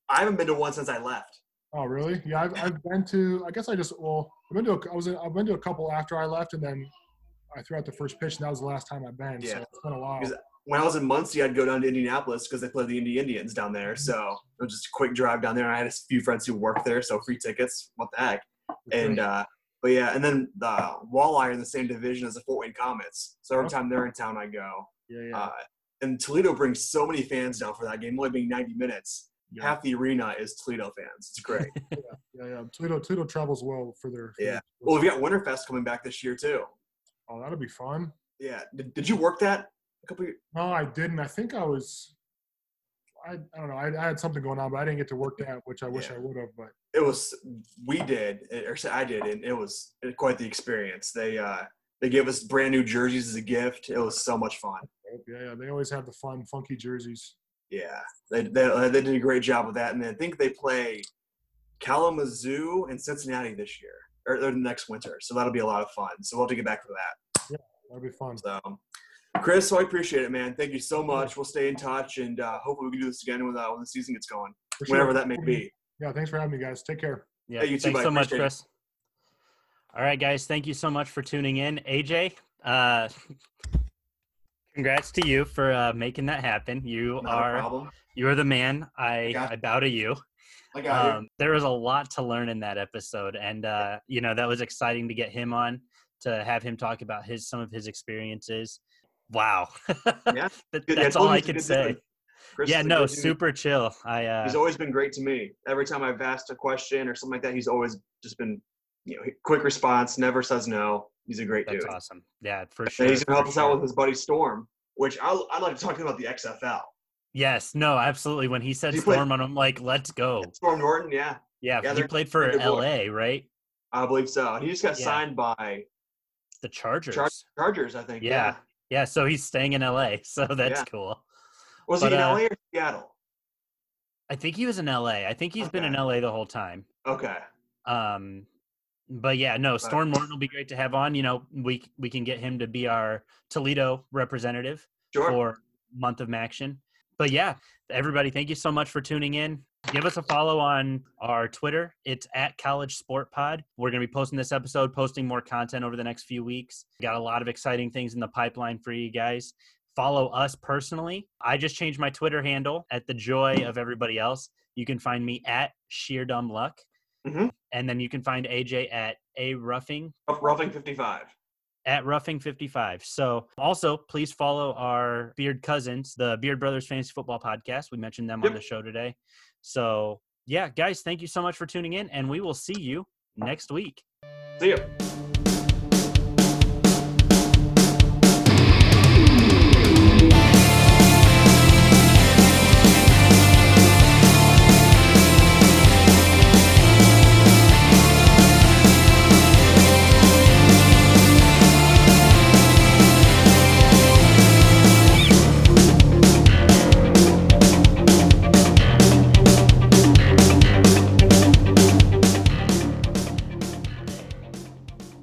[SPEAKER 3] I haven't been to one since I left.
[SPEAKER 4] Oh, really? Yeah, I've, I've been to. I guess I just well, I've been to. A, I was. In, I've been to a couple after I left, and then I threw out the first pitch, and that was the last time I've been.
[SPEAKER 3] Yeah.
[SPEAKER 4] So it's been a while.
[SPEAKER 3] When I was in Muncie, I'd go down to Indianapolis because they play the Indy Indians down there. So it was just a quick drive down there. I had a few friends who worked there, so free tickets. What the heck? And uh, but yeah, and then the Walleye are in the same division as the Fort Wayne Komets. So every time they're in town, I go.
[SPEAKER 4] yeah, yeah,
[SPEAKER 3] Uh, and Toledo brings so many fans down for that game, only being 90 minutes.
[SPEAKER 4] yeah,
[SPEAKER 3] Half the arena is Toledo fans. It's great. <laughs>
[SPEAKER 4] yeah, yeah. Toledo, Toledo travels well for their. for
[SPEAKER 3] Yeah.
[SPEAKER 4] their-
[SPEAKER 3] well, we've got Winterfest coming back this year too.
[SPEAKER 4] Oh, that'll be fun.
[SPEAKER 3] Yeah. Did, did you work that a couple? Years?
[SPEAKER 4] No, I didn't. I think I was. I, I don't know. I, I had something going on, but I didn't get to work that, which I wish
[SPEAKER 3] Yeah.
[SPEAKER 4] I would have. But
[SPEAKER 3] It was we did, or I did, and it was quite the experience. They uh, they gave us brand new jerseys as a gift. It was so much fun.
[SPEAKER 4] yeah, yeah, they always have the fun, funky jerseys.
[SPEAKER 3] Yeah, they they, uh, they did a great job with that, and I think they play Kalamazoo and Cincinnati this year or, or next winter. So that'll be a lot of fun. So we'll have to get back to that.
[SPEAKER 4] Yeah, That'd be fun.
[SPEAKER 3] So, Chris, so I appreciate it, man. Thank you so much. We'll stay in touch, and uh, hopefully we can do this again when, uh, when the season gets going,
[SPEAKER 4] For sure.
[SPEAKER 3] whenever that may be.
[SPEAKER 4] Yeah, thanks for having me, guys. Take care.
[SPEAKER 2] yeah.
[SPEAKER 3] Hey, you too,
[SPEAKER 2] Thanks
[SPEAKER 3] bud.
[SPEAKER 2] so much,
[SPEAKER 3] Appreciate it.
[SPEAKER 2] Chris. All right, guys. Thank you so much for tuning in. AJ, uh, congrats to you for uh, making that happen. You
[SPEAKER 3] Not
[SPEAKER 2] are you are the man. I
[SPEAKER 3] got
[SPEAKER 2] I bow to you.
[SPEAKER 3] I got you.
[SPEAKER 2] um, there was a lot to learn in that episode and uh, you know that was exciting to get him on to have him talk about his some of his experiences wow <laughs>
[SPEAKER 3] Yeah.
[SPEAKER 2] That-
[SPEAKER 3] yeah,
[SPEAKER 2] that's all i can say.
[SPEAKER 3] Chris
[SPEAKER 2] yeah no super chill i uh
[SPEAKER 3] He's always been great to me. Every time I've asked a question or something like that, he's always just been, you know, quick response, never says no. He's a great
[SPEAKER 2] that's
[SPEAKER 3] dude.
[SPEAKER 2] That's awesome yeah for
[SPEAKER 3] And
[SPEAKER 2] sure
[SPEAKER 3] he's gonna help us out with his buddy Storm, which I I'd like to talk to him about the XFL.
[SPEAKER 2] yes no absolutely when he said
[SPEAKER 3] He played-
[SPEAKER 2] storm on i'm like let's go
[SPEAKER 3] Storm Norton, yeah,
[SPEAKER 2] yeah,
[SPEAKER 3] Yeah,
[SPEAKER 2] he played for
[SPEAKER 3] they're good boys.
[SPEAKER 2] la right
[SPEAKER 3] I believe so. He just got
[SPEAKER 2] Yeah.
[SPEAKER 3] signed by
[SPEAKER 2] the chargers
[SPEAKER 3] Chargers, I think.
[SPEAKER 2] Yeah. Yeah so he's staying in la <laughs> so that's
[SPEAKER 3] Yeah.
[SPEAKER 2] cool
[SPEAKER 3] Was
[SPEAKER 2] But,
[SPEAKER 3] he in
[SPEAKER 2] uh,
[SPEAKER 3] LA or Seattle?
[SPEAKER 2] i think he was in la i think he's been in la the whole time
[SPEAKER 3] Okay.
[SPEAKER 2] Um, but yeah, no, Storm Norton will be great to have on. You know, we we can get him to be our Toledo representative
[SPEAKER 3] Sure.
[SPEAKER 2] for month of action. But yeah, everybody, thank you so much for tuning in. Give us a follow on our Twitter. It's at College Sport Pod. We're going to be posting this episode, posting more content over the next few weeks. Got a lot of exciting things in the pipeline for you guys. Follow us personally. I just changed my Twitter handle at the joy of everybody else. You can find me at Sheer Dumb Luck.
[SPEAKER 3] Mhm.
[SPEAKER 2] And then you can find AJ at a roughing
[SPEAKER 3] Rough- Roughing 55.
[SPEAKER 2] at roughing 55 so also please follow our beard cousins the beard brothers fantasy football podcast we mentioned them on the show today so yeah guys thank you so much for tuning in and we will see you next week
[SPEAKER 3] See ya.